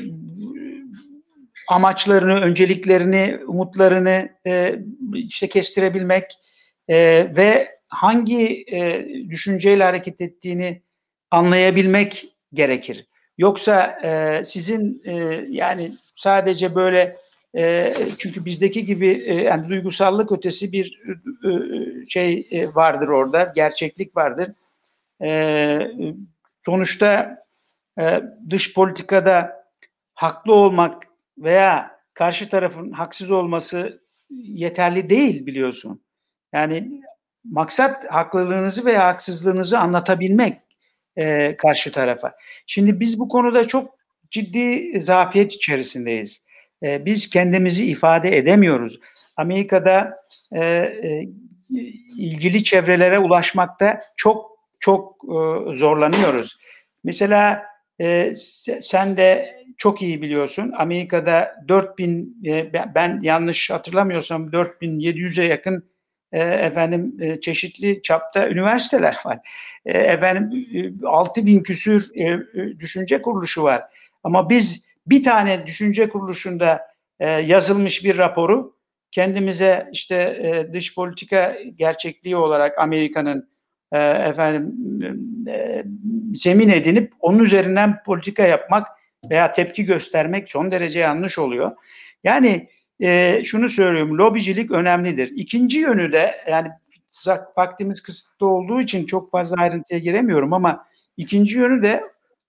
amaçlarını, önceliklerini, umutlarını e, işte kestirebilmek e, ve hangi e, düşünceyle hareket ettiğini anlayabilmek gerekir. Yoksa e, sizin e, yani sadece böyle e, çünkü bizdeki gibi e, yani duygusallık ötesi bir e, şey e, vardır orada, gerçeklik vardır. E, sonuçta e, dış politikada haklı olmak veya karşı tarafın haksız olması yeterli değil biliyorsun. Yani maksat haklılığınızı veya haksızlığınızı anlatabilmek e, karşı tarafa. Şimdi biz bu konuda çok ciddi zafiyet içerisindeyiz. E, biz kendimizi ifade edemiyoruz. Amerika'da e, e, ilgili çevrelere ulaşmakta çok çok e, zorlanıyoruz. Mesela e, sen de çok iyi biliyorsun. Amerika'da 4000 e, ben yanlış hatırlamıyorsam 4700'e yakın e, efendim e, çeşitli çapta üniversiteler var. E, efendim e, 6000 küsür e, e, düşünce kuruluşu var. Ama biz bir tane düşünce kuruluşunda e, yazılmış bir raporu kendimize işte e, dış politika gerçekliği olarak Amerika'nın e, efendim e, zemin edinip onun üzerinden politika yapmak veya tepki göstermek son derece yanlış oluyor. Yani e, şunu söylüyorum, lobicilik önemlidir. İkinci yönü de yani vaktimiz kısıtlı olduğu için çok fazla ayrıntıya giremiyorum ama ikinci yönü de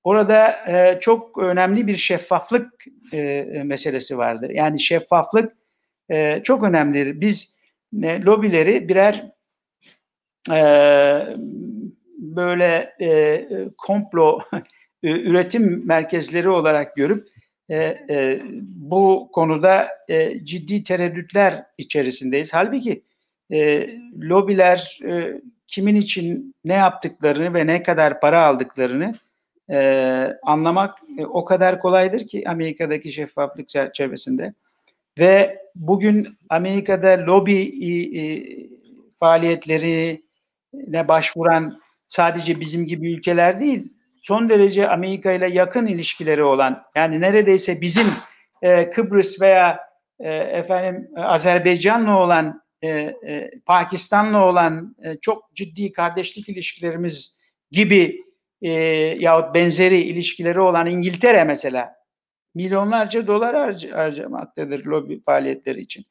orada e, çok önemli bir şeffaflık e, meselesi vardır. Yani şeffaflık e, çok önemlidir. Biz e, lobileri birer e, böyle e, komplo *laughs* üretim merkezleri olarak görüp e, e, bu konuda e, ciddi tereddütler içerisindeyiz. Halbuki e, lobiler e, kimin için ne yaptıklarını ve ne kadar para aldıklarını e, anlamak e, o kadar kolaydır ki Amerika'daki şeffaflık çerçevesinde. Ve bugün Amerika'da lobi e, faaliyetlerine başvuran sadece bizim gibi ülkeler değil, son derece Amerika ile yakın ilişkileri olan yani neredeyse bizim e, Kıbrıs veya e, efendim Azerbaycan'la olan e, e, Pakistan'la olan e, çok ciddi kardeşlik ilişkilerimiz gibi e, yahut benzeri ilişkileri olan İngiltere mesela milyonlarca dolar harc harcamaktadır lobi faaliyetleri için.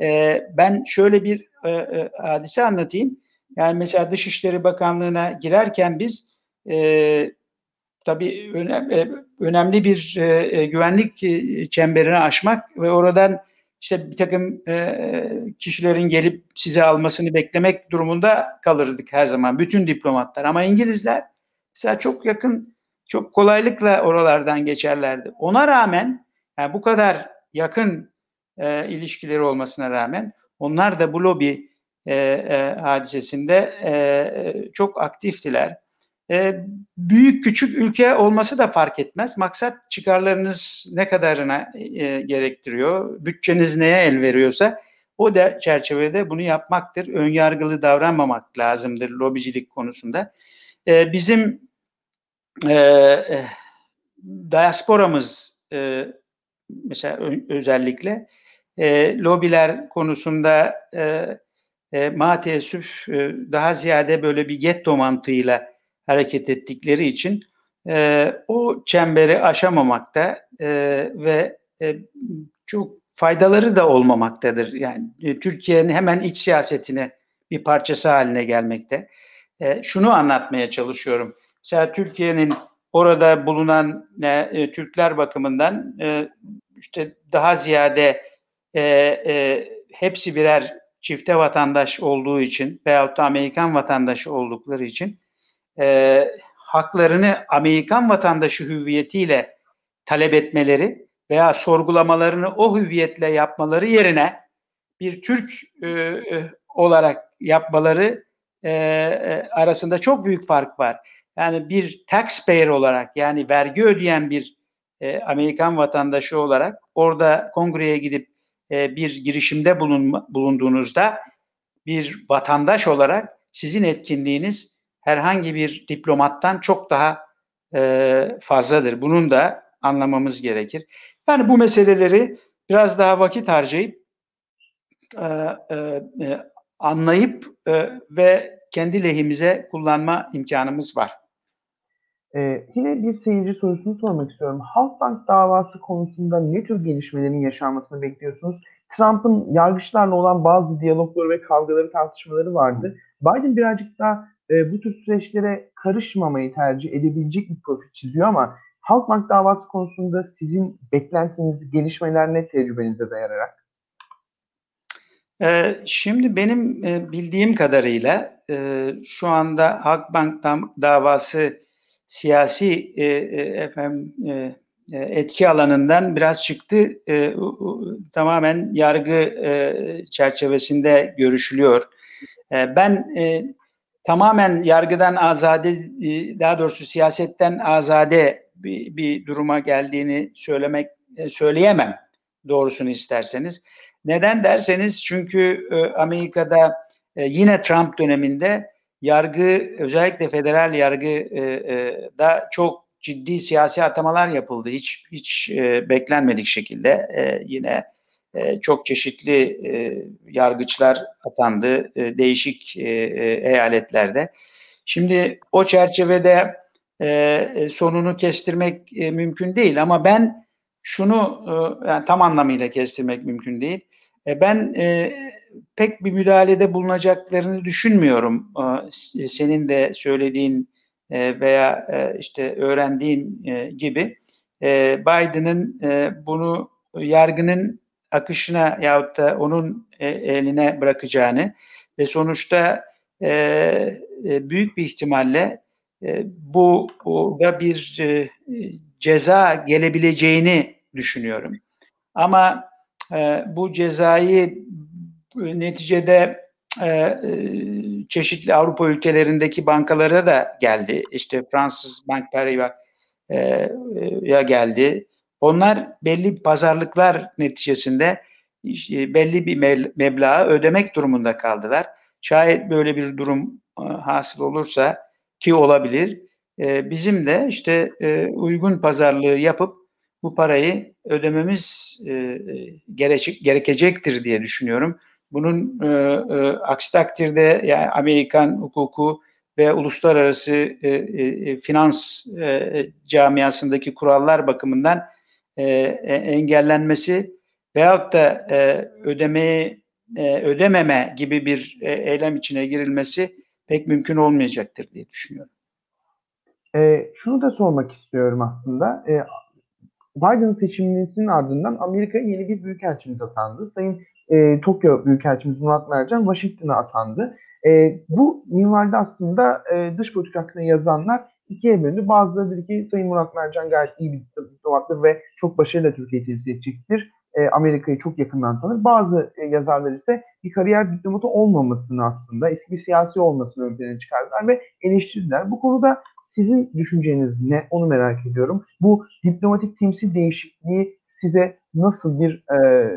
E, ben şöyle bir e, e, hadise anlatayım. Yani mesela Dışişleri Bakanlığı'na girerken biz e, tabii önemli, önemli bir e, güvenlik çemberini aşmak ve oradan işte bir takım e, kişilerin gelip size almasını beklemek durumunda kalırdık her zaman. Bütün diplomatlar. Ama İngilizler mesela çok yakın, çok kolaylıkla oralardan geçerlerdi. Ona rağmen yani bu kadar yakın e, ilişkileri olmasına rağmen onlar da bu lobi e, e, hadisesinde e, çok aktiftiler. E, büyük küçük ülke olması da fark etmez. Maksat çıkarlarınız ne kadarına e, gerektiriyor, bütçeniz neye el veriyorsa o da çerçevede bunu yapmaktır. Önyargılı davranmamak lazımdır lobicilik konusunda. E, bizim e, diasporamız e, mesela özellikle e, lobiler konusunda e, e, maalesef e, daha ziyade böyle bir getto mantığıyla hareket ettikleri için e, o çemberi aşamamakta e, ve e, çok faydaları da olmamaktadır. Yani e, Türkiye'nin hemen iç siyasetine bir parçası haline gelmekte. E, şunu anlatmaya çalışıyorum. Mesela Türkiye'nin orada bulunan e, e, Türkler bakımından e, işte daha ziyade e, e, hepsi birer çifte vatandaş olduğu için veyahut da Amerikan vatandaşı oldukları için e, haklarını Amerikan vatandaşı hüviyetiyle talep etmeleri veya sorgulamalarını o hüviyetle yapmaları yerine bir Türk e, e, olarak yapmaları e, e, arasında çok büyük fark var. Yani bir taxpayer olarak yani vergi ödeyen bir e, Amerikan vatandaşı olarak orada kongreye gidip e, bir girişimde bulunma, bulunduğunuzda bir vatandaş olarak sizin etkinliğiniz herhangi bir diplomattan çok daha e, fazladır. Bunun da anlamamız gerekir. Yani bu meseleleri biraz daha vakit harcayıp e, e, e, anlayıp e, ve kendi lehimize kullanma imkanımız var. Ee, yine bir seyirci sorusunu sormak istiyorum. Halkbank davası konusunda ne tür gelişmelerin yaşanmasını bekliyorsunuz? Trump'ın yargıçlarla olan bazı diyalogları ve kavgaları, tartışmaları vardı. Biden birazcık daha e, bu tür süreçlere karışmamayı tercih edebilecek bir profil çiziyor ama Halkbank davası konusunda sizin beklentiniz, gelişmeler ne tecrübenize dayanarak? Ee, şimdi benim bildiğim kadarıyla şu anda Halkbank davası siyasi efendim etki alanından biraz çıktı. Tamamen yargı çerçevesinde görüşülüyor. Ben tamamen yargıdan azade, daha doğrusu siyasetten azade bir, bir duruma geldiğini söylemek söyleyemem doğrusunu isterseniz. Neden derseniz çünkü Amerika'da yine Trump döneminde yargı özellikle federal yargı da çok ciddi siyasi atamalar yapıldı. Hiç hiç beklenmedik şekilde yine e, çok çeşitli e, yargıçlar atandı e, değişik eyaletlerde. Şimdi o çerçevede sonunu kestirmek mümkün değil ama ben şunu yani tam anlamıyla kestirmek mümkün değil. ben pek bir müdahalede bulunacaklarını düşünmüyorum. senin de söylediğin veya işte öğrendiğin gibi Biden'ın bunu yargının akışına yahut da onun e, eline bırakacağını ve sonuçta e, e, büyük bir ihtimalle e, bu da bir e, ceza gelebileceğini düşünüyorum. Ama e, bu cezayı neticede e, e, çeşitli Avrupa ülkelerindeki bankalara da geldi. İşte Fransız Bank Paribas'a e, geldi. Onlar belli pazarlıklar neticesinde belli bir meblağı ödemek durumunda kaldılar. Şayet böyle bir durum e, hasıl olursa ki olabilir, e, bizim de işte e, uygun pazarlığı yapıp bu parayı ödememiz gerekecektir diye düşünüyorum. Bunun aksi takdirde yani Amerikan hukuku ve uluslararası finans camiasındaki kurallar bakımından e, e, engellenmesi veyahut da e, ödemeyi e, ödememe gibi bir e, eylem içine girilmesi pek mümkün olmayacaktır diye düşünüyorum. E, şunu da sormak istiyorum aslında. E, Biden seçiminin ardından Amerika yeni bir büyükelçimiz atandı. Sayın e, Tokyo Büyükelçimiz Murat Mercan Washington'a atandı. E, bu minvalde aslında e, dış politika hakkında yazanlar ikiye bölündü. Bazıları dedi ki Sayın Murat Mercan gayet iyi bir diplomattır ve çok başarıyla Türkiye'yi temsil edecektir. E, Amerika'yı çok yakından tanır. Bazı e, yazarlar ise bir kariyer diplomatı olmamasını aslında eski bir siyasi olmasını ön çıkardılar ve eleştirdiler. Bu konuda sizin düşünceniz ne? Onu merak ediyorum. Bu diplomatik temsil değişikliği size nasıl bir e,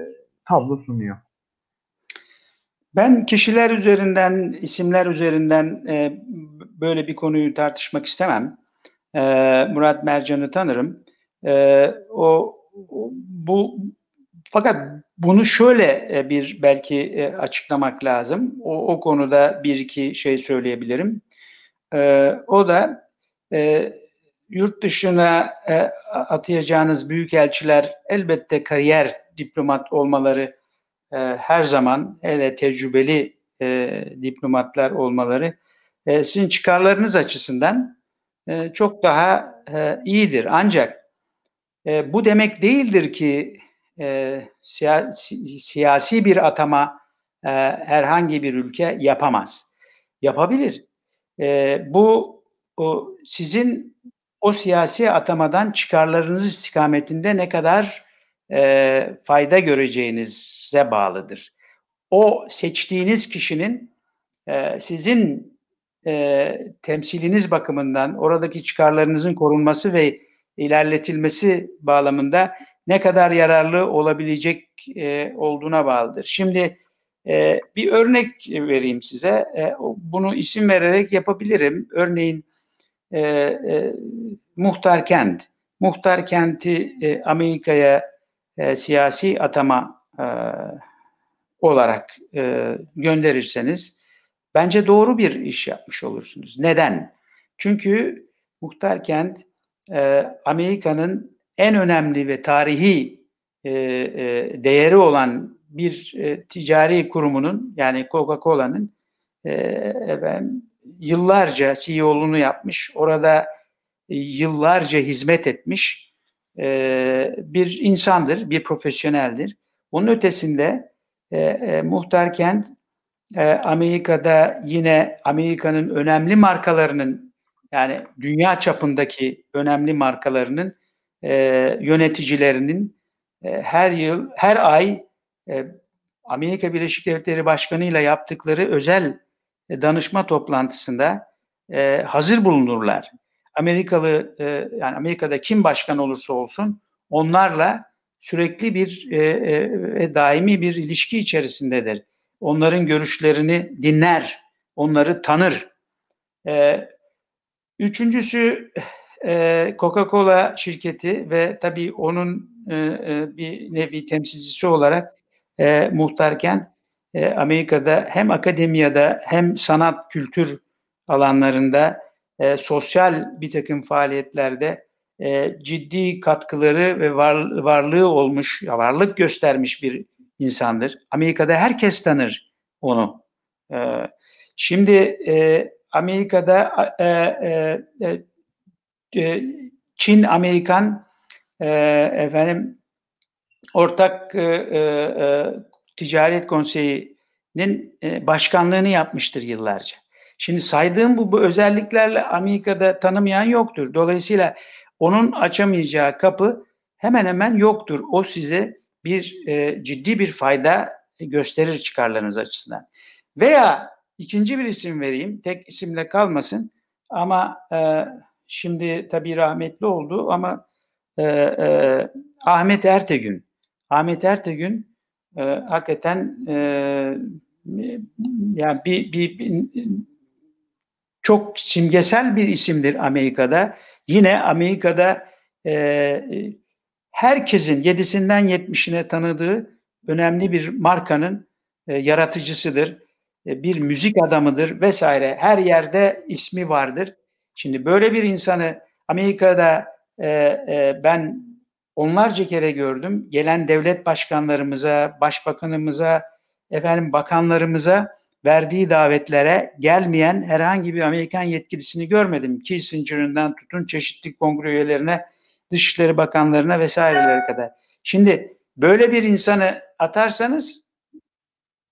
tablo sunuyor? Ben kişiler üzerinden, isimler üzerinden e, böyle bir konuyu tartışmak istemem. E, Murat Mercan'ı tanırım. E, o, bu fakat bunu şöyle e, bir belki e, açıklamak lazım. O, o konuda bir iki şey söyleyebilirim. E, o da e, yurt dışına e, atayacağınız büyükelçiler elbette kariyer diplomat olmaları e, her zaman hele tecrübeli e, diplomatlar olmaları e, sizin çıkarlarınız açısından e, çok daha e, iyidir. Ancak e, bu demek değildir ki e, siyasi, siyasi bir atama e, herhangi bir ülke yapamaz. Yapabilir. E, bu o, sizin o siyasi atamadan çıkarlarınız istikametinde ne kadar e, fayda göreceğinize bağlıdır. O seçtiğiniz kişinin e, sizin e, temsiliniz bakımından oradaki çıkarlarınızın korunması ve ilerletilmesi bağlamında ne kadar yararlı olabilecek e, olduğuna bağlıdır. Şimdi e, bir örnek vereyim size. E, bunu isim vererek yapabilirim. Örneğin e, e, Muhtar Kent. Muhtar Kent'i e, Amerika'ya e, siyasi atama e, olarak e, gönderirseniz bence doğru bir iş yapmış olursunuz. Neden? Çünkü Muhtar Kent e, Amerika'nın en önemli ve tarihi e, e, değeri olan bir e, ticari kurumunun yani Coca-Cola'nın e, yıllarca CEO'luğunu yapmış. Orada e, yıllarca hizmet etmiş e, bir insandır, bir profesyoneldir. Onun ötesinde e, e, Muhtar Kent e, Amerika'da yine Amerika'nın önemli markalarının yani dünya çapındaki önemli markalarının e, yöneticilerinin e, her yıl, her ay e, Amerika Birleşik Devletleri Başkanı ile yaptıkları özel e, danışma toplantısında e, hazır bulunurlar. Amerikalı e, yani Amerika'da kim başkan olursa olsun onlarla sürekli bir e, e, daimi bir ilişki içerisindedir. Onların görüşlerini dinler, onları tanır. E, üçüncüsü e, Coca-Cola şirketi ve tabii onun e, e, bir nevi temsilcisi olarak e, muhtarken e, Amerika'da hem akademiyada hem sanat kültür alanlarında e, sosyal bir takım faaliyetlerde e, ciddi katkıları ve var, varlığı olmuş, varlık göstermiş bir insandır. Amerika'da herkes tanır onu. E, şimdi e, Amerika'da e, e, e, Çin Amerikan e, efendim ortak e, e, ticaret konseyi'nin e, başkanlığını yapmıştır yıllarca. Şimdi saydığım bu, bu özelliklerle Amerika'da tanımayan yoktur. Dolayısıyla onun açamayacağı kapı hemen hemen yoktur. O size bir e, ciddi bir fayda gösterir çıkarlarınız açısından. Veya ikinci bir isim vereyim. Tek isimle kalmasın. Ama e, şimdi tabii rahmetli oldu ama e, e, Ahmet Ertegün. Ahmet Ertegün e, hakikaten e, yani bir, bir, bir çok simgesel bir isimdir Amerika'da. Yine Amerika'da e, herkesin yedisinden yetmişine tanıdığı önemli bir markanın e, yaratıcısıdır. E, bir müzik adamıdır vesaire. Her yerde ismi vardır. Şimdi böyle bir insanı Amerika'da e, e, ben onlarca kere gördüm. Gelen devlet başkanlarımıza, başbakanımıza, efendim bakanlarımıza verdiği davetlere gelmeyen herhangi bir Amerikan yetkilisini görmedim. Kissinger'ından tutun çeşitli kongre üyelerine, Dışişleri Bakanlarına vesairelere kadar. Şimdi böyle bir insanı atarsanız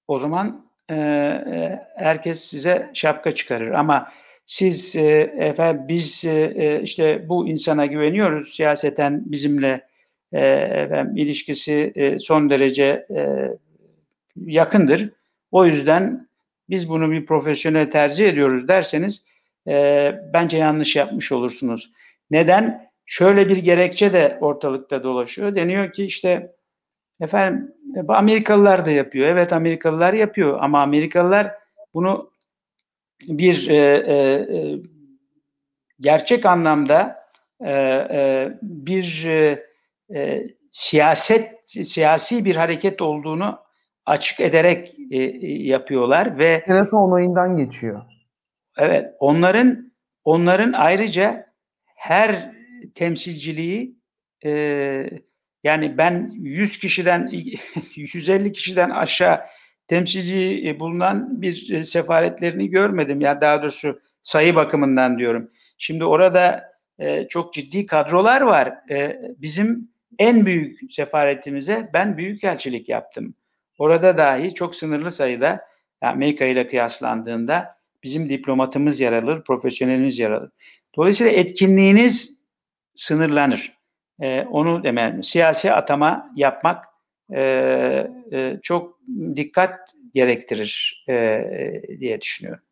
o zaman e, e, herkes size şapka çıkarır. Ama siz e, efendim biz e, e, işte bu insana güveniyoruz siyaseten bizimle e, efendim, ilişkisi e, son derece e, yakındır. O yüzden biz bunu bir profesyonel tercih ediyoruz derseniz e, bence yanlış yapmış olursunuz. Neden? Şöyle bir gerekçe de ortalıkta dolaşıyor. Deniyor ki işte efendim Amerikalılar da yapıyor. Evet Amerikalılar yapıyor ama Amerikalılar bunu bir e, e, e, gerçek anlamda e, e, bir e, e, siyaset siyasi bir hareket olduğunu açık ederek e, yapıyorlar ve telefon onayından geçiyor. Evet, onların onların ayrıca her temsilciliği e, yani ben 100 kişiden *laughs* 150 kişiden aşağı temsilci bulunan bir sefaretlerini görmedim. Ya yani daha doğrusu sayı bakımından diyorum. Şimdi orada e, çok ciddi kadrolar var. E, bizim en büyük sefaretimize ben büyükelçilik yaptım. Orada dahi çok sınırlı sayıda Amerika ile kıyaslandığında bizim diplomatımız yer alır, profesyonelimiz yer alır. Dolayısıyla etkinliğiniz sınırlanır. E, onu demem. Siyasi atama yapmak e, e, çok dikkat gerektirir e, diye düşünüyorum.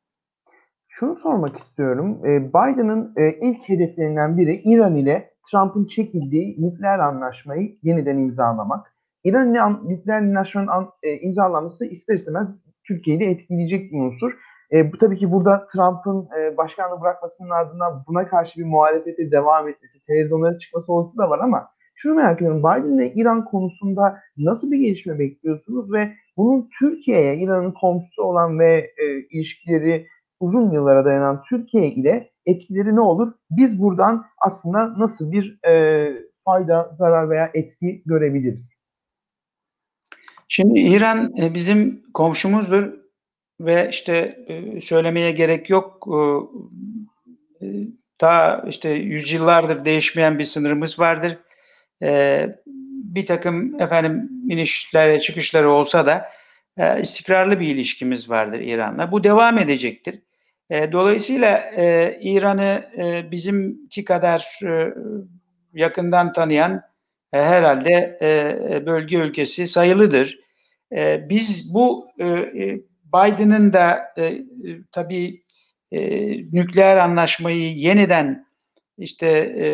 Şunu sormak istiyorum. E, Biden'ın e, ilk hedeflerinden biri İran ile Trump'ın çekildiği nükleer anlaşmayı yeniden imzalamak. İran ile nükleer anlaşmanın e, imzalanması ister istemez Türkiye'yi de etkileyecek bir unsur. E, bu tabii ki burada Trump'ın e, başkanlığı bırakmasının ardından buna karşı bir muhalefete devam etmesi, televizyonlara çıkması olası da var ama şunu merak ediyorum. Biden ile İran konusunda nasıl bir gelişme bekliyorsunuz ve bunun Türkiye'ye, İran'ın komşusu olan ve e, ilişkileri uzun yıllara dayanan Türkiye ile etkileri ne olur? Biz buradan aslında nasıl bir e, fayda, zarar veya etki görebiliriz? Şimdi İran e, bizim komşumuzdur ve işte e, söylemeye gerek yok. Ta e, işte yüzyıllardır değişmeyen bir sınırımız vardır. Bir takım efendim inişler çıkışları olsa da istikrarlı bir ilişkimiz vardır İran'la. Bu devam edecektir. Dolayısıyla İran'ı bizimki kadar yakından tanıyan herhalde bölge ülkesi sayılıdır. Biz bu Biden'ın da e, e, tabii e, nükleer anlaşmayı yeniden işte e,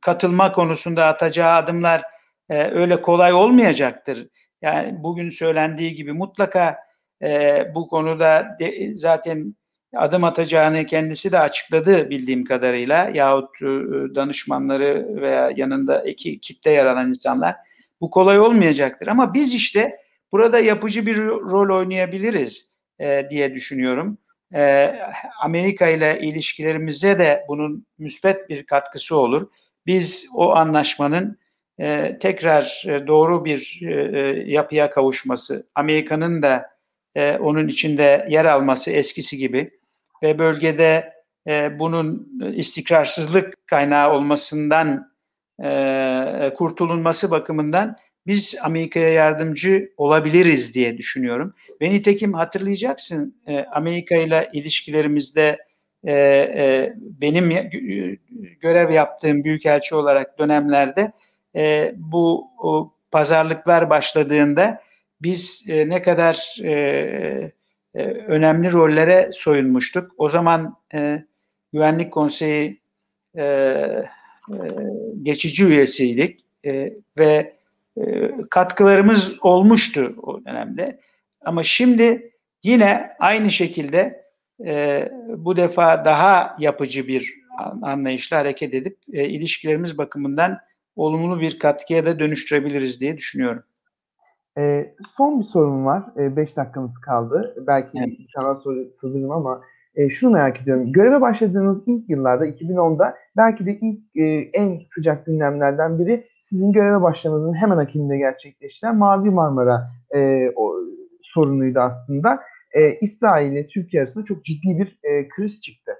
katılma konusunda atacağı adımlar e, öyle kolay olmayacaktır. Yani bugün söylendiği gibi mutlaka e, bu konuda de, zaten adım atacağını kendisi de açıkladı bildiğim kadarıyla yahut e, danışmanları veya yanında iki kitle yer alan insanlar bu kolay olmayacaktır. Ama biz işte burada yapıcı bir rol oynayabiliriz e, diye düşünüyorum. E, Amerika ile ilişkilerimize de bunun müspet bir katkısı olur. Biz o anlaşmanın e, tekrar e, doğru bir e, e, yapıya kavuşması, Amerika'nın da e, onun içinde yer alması eskisi gibi ve bölgede e, bunun istikrarsızlık kaynağı olmasından e, kurtulunması bakımından biz Amerika'ya yardımcı olabiliriz diye düşünüyorum. Ve nitekim hatırlayacaksın e, Amerika ile ilişkilerimizde e, e, benim görev yaptığım büyükelçi olarak dönemlerde e, bu pazarlıklar başladığında biz e, ne kadar e, e, önemli rollere soyunmuştuk. O zaman e, Güvenlik Konseyi e, e, geçici üyesiydik e, ve e, katkılarımız olmuştu o dönemde. Ama şimdi yine aynı şekilde e, bu defa daha yapıcı bir anlayışla hareket edip e, ilişkilerimiz bakımından olumlu bir katkıya da dönüştürebiliriz diye düşünüyorum. E, son bir sorum var. 5 e, dakikamız kaldı. Belki evet. inşallah soru sığdırırım ama e, şunu merak ediyorum. Göreve başladığınız ilk yıllarda 2010'da belki de ilk e, en sıcak gündemlerden biri sizin göreve başlamanızın hemen akabinde gerçekleştiren Mavi Marmara e, o, sorunuydu aslında. e, İsrail ile Türkiye arasında çok ciddi bir e, kriz çıktı.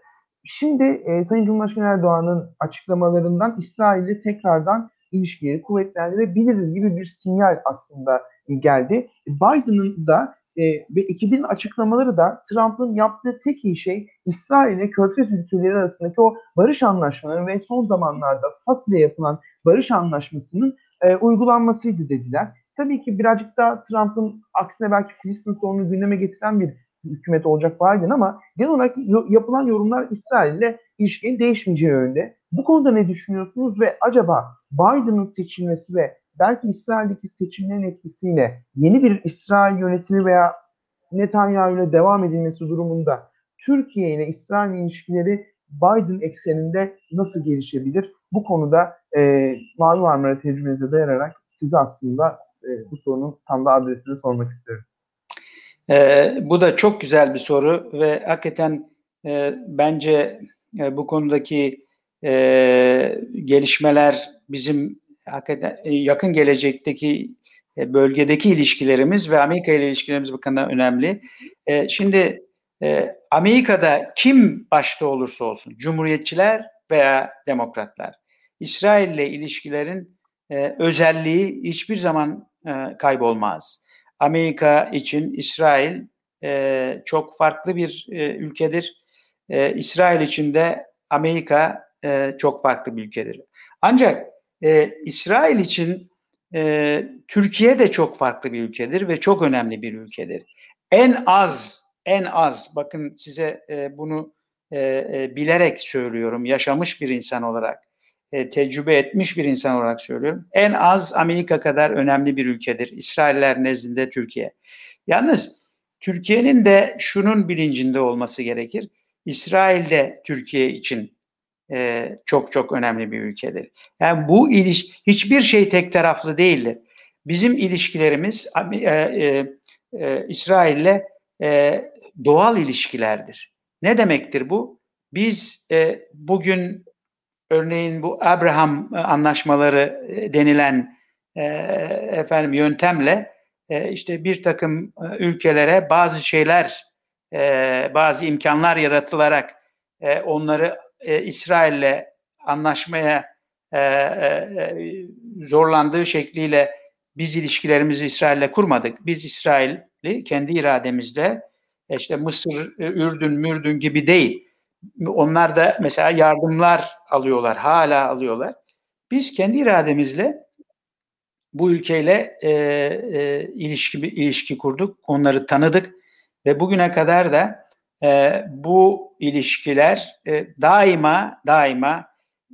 Şimdi e, Sayın Cumhurbaşkanı Erdoğan'ın açıklamalarından İsrail ile tekrardan ilişkileri kuvvetlendirebiliriz gibi bir sinyal aslında geldi. Biden'ın da e, ve ekibin açıklamaları da Trump'ın yaptığı tek iyi şey İsrail ile Körfez ülkeleri arasındaki o barış anlaşmaları ve son zamanlarda Fas ile yapılan barış anlaşmasının e, uygulanmasıydı dediler. Tabii ki birazcık daha Trump'ın aksine belki Filistin sorununu gündeme getiren bir hükümet olacak Biden ama genel olarak yapılan yorumlar İsrail ile ilişkinin değişmeyeceği yönünde. Bu konuda ne düşünüyorsunuz ve acaba Biden'ın seçilmesi ve belki İsrail'deki seçimlerin etkisiyle yeni bir İsrail yönetimi veya Netanyahu ile devam edilmesi durumunda Türkiye ile İsrail ilişkileri Biden ekseninde nasıl gelişebilir? Bu konuda e, Mavi Marmara tecrübenize dayanarak size aslında e, bu sorunun tam da adresini sormak istiyorum. E, bu da çok güzel bir soru ve hakikaten e, bence e, bu konudaki e, gelişmeler bizim hakikaten e, yakın gelecekteki e, bölgedeki ilişkilerimiz ve Amerika ile ilişkilerimiz bakımından önemli. E, şimdi e, Amerika'da kim başta olursa olsun, Cumhuriyetçiler veya Demokratlar, İsrail ile ilişkilerin e, özelliği hiçbir zaman e, kaybolmaz. Amerika için İsrail e, çok farklı bir e, ülkedir. E, İsrail için de Amerika e, çok farklı bir ülkedir. Ancak e, İsrail için e, Türkiye de çok farklı bir ülkedir ve çok önemli bir ülkedir. En az, en az, bakın size e, bunu e, e, bilerek söylüyorum, yaşamış bir insan olarak e, tecrübe etmiş bir insan olarak söylüyorum. En az Amerika kadar önemli bir ülkedir. İsrailler nezdinde Türkiye. Yalnız Türkiye'nin de şunun bilincinde olması gerekir. İsrail de Türkiye için e, çok çok önemli bir ülkedir. Yani bu iliş hiçbir şey tek taraflı değildir. Bizim ilişkilerimiz e, e, e, İsrail'le e, doğal ilişkilerdir. Ne demektir bu? Biz e, bugün örneğin bu Abraham e, anlaşmaları e, denilen e, efendim yöntemle e, işte bir takım e, ülkelere bazı şeyler e, bazı imkanlar yaratılarak e, onları e, İsrail'le anlaşmaya e, e, zorlandığı şekliyle biz ilişkilerimizi İsrail'le kurmadık. Biz İsrail'i kendi irademizle işte Mısır, Ürdün, Mürdün gibi değil onlar da mesela yardımlar alıyorlar, hala alıyorlar. Biz kendi irademizle bu ülkeyle e, e, ilişki ilişki kurduk, onları tanıdık ve bugüne kadar da e, bu ilişkiler e, daima daima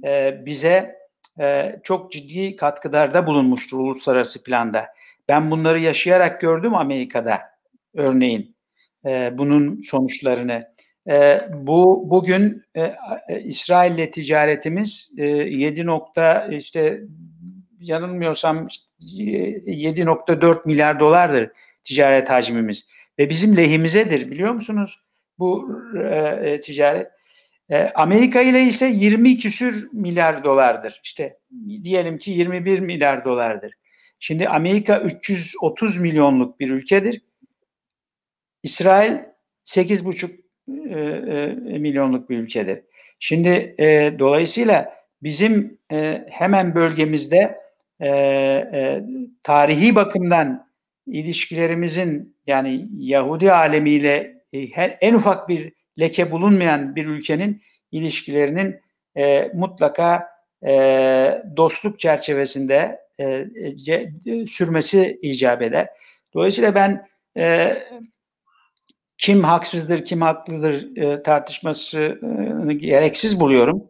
e, bize e, çok ciddi katkılarda bulunmuştur uluslararası planda. Ben bunları yaşayarak gördüm Amerika'da örneğin e, bunun sonuçlarını. E, bu bugün e, e, İsrail'le ticaretimiz e, 7 nokta işte yanılmıyorsam 7.4 milyar dolardır ticaret hacmimiz ve bizim lehimizedir biliyor musunuz bu e, e, ticaret. E, Amerika ile ise 20 küsür milyar dolardır. İşte diyelim ki 21 milyar dolardır. Şimdi Amerika 330 milyonluk bir ülkedir. İsrail 8,5 e, e, milyonluk bir ülkedir. Şimdi e, dolayısıyla bizim e, hemen bölgemizde e, e, tarihi bakımdan ilişkilerimizin yani Yahudi alemiyle e, her, en ufak bir leke bulunmayan bir ülkenin ilişkilerinin e, mutlaka e, dostluk çerçevesinde e, ce, sürmesi icap eder. Dolayısıyla ben e, kim haksızdır, kim haklıdır e, tartışmasını gereksiz buluyorum.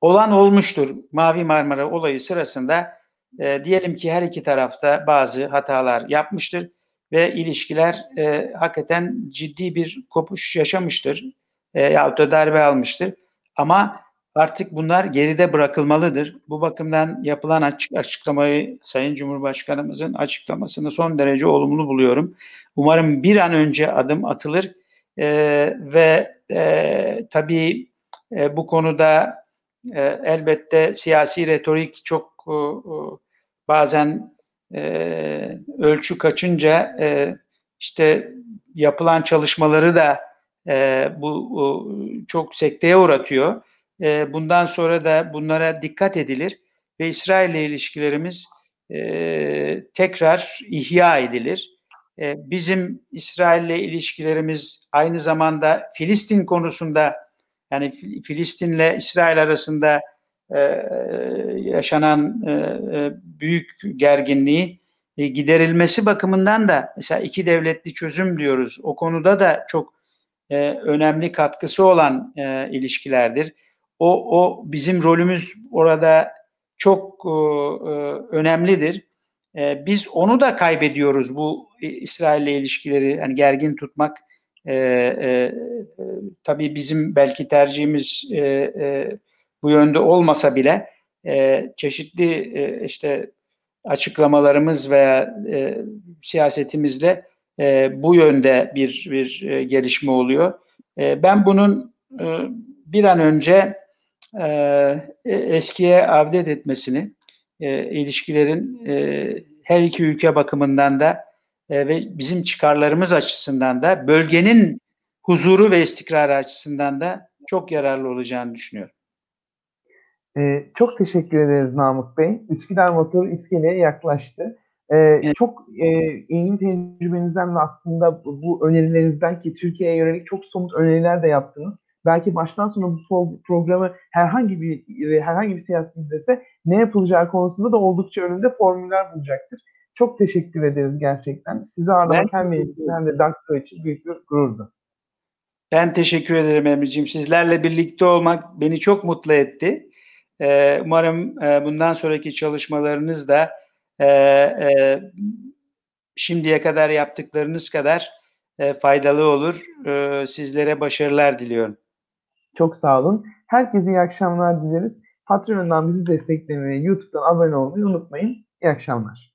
Olan olmuştur. Mavi Marmara olayı sırasında e, diyelim ki her iki tarafta bazı hatalar yapmıştır ve ilişkiler e, hakikaten ciddi bir kopuş yaşamıştır e, yahut da darbe almıştır. Ama artık bunlar geride bırakılmalıdır. Bu bakımdan yapılan açık açıklamayı Sayın Cumhurbaşkanımızın açıklamasını son derece olumlu buluyorum. Umarım bir an önce adım atılır e, ve e, tabii e, bu konuda e, elbette siyasi retorik çok e, bazen e, ölçü kaçınca e, işte yapılan çalışmaları da e, bu o, çok sekteye uğratıyor. E, bundan sonra da bunlara dikkat edilir ve İsrail ile ilişkilerimiz e, tekrar ihya edilir. E, bizim İsrail ile ilişkilerimiz aynı zamanda Filistin konusunda yani Filistin ile İsrail arasında e, yaşanan büyük gerginliği giderilmesi bakımından da mesela iki devletli çözüm diyoruz. O konuda da çok önemli katkısı olan ilişkilerdir. O, o bizim rolümüz orada çok e, e, önemlidir. E, biz onu da kaybediyoruz bu İsrail ile ilişkileri hani gergin tutmak. E, e, tabii bizim belki tercihimiz e, e, bu yönde olmasa bile e, çeşitli e, işte açıklamalarımız veya e, siyasetimizle e, bu yönde bir bir e, gelişme oluyor. E, ben bunun e, bir an önce e, eskiye avdet etmesini, e, ilişkilerin e, her iki ülke bakımından da e, ve bizim çıkarlarımız açısından da bölgenin huzuru ve istikrarı açısından da çok yararlı olacağını düşünüyorum. Ee, çok teşekkür ederiz Namık Bey. Üsküdar Motor iskeleye yaklaştı. Ee, evet. Çok e, ilginç tecrübenizden ve aslında bu, bu önerilerinizden ki Türkiye'ye yönelik çok somut öneriler de yaptınız. Belki baştan sona bu programı herhangi bir herhangi bir siyasi izlese ne yapılacağı konusunda da oldukça önünde formüller bulacaktır. Çok teşekkür ederiz gerçekten. Sizi ağırlamak hem için hem de Dakto için büyük bir gururdu. Ben teşekkür ederim Emre'ciğim. Sizlerle birlikte olmak beni çok mutlu etti. Ee, umarım e, bundan sonraki çalışmalarınız da e, e, şimdiye kadar yaptıklarınız kadar faydalı olur. Sizlere başarılar diliyorum. Çok sağ olun. Herkese iyi akşamlar dileriz. Patreon'dan bizi desteklemeyi, YouTube'dan abone olmayı unutmayın. İyi akşamlar.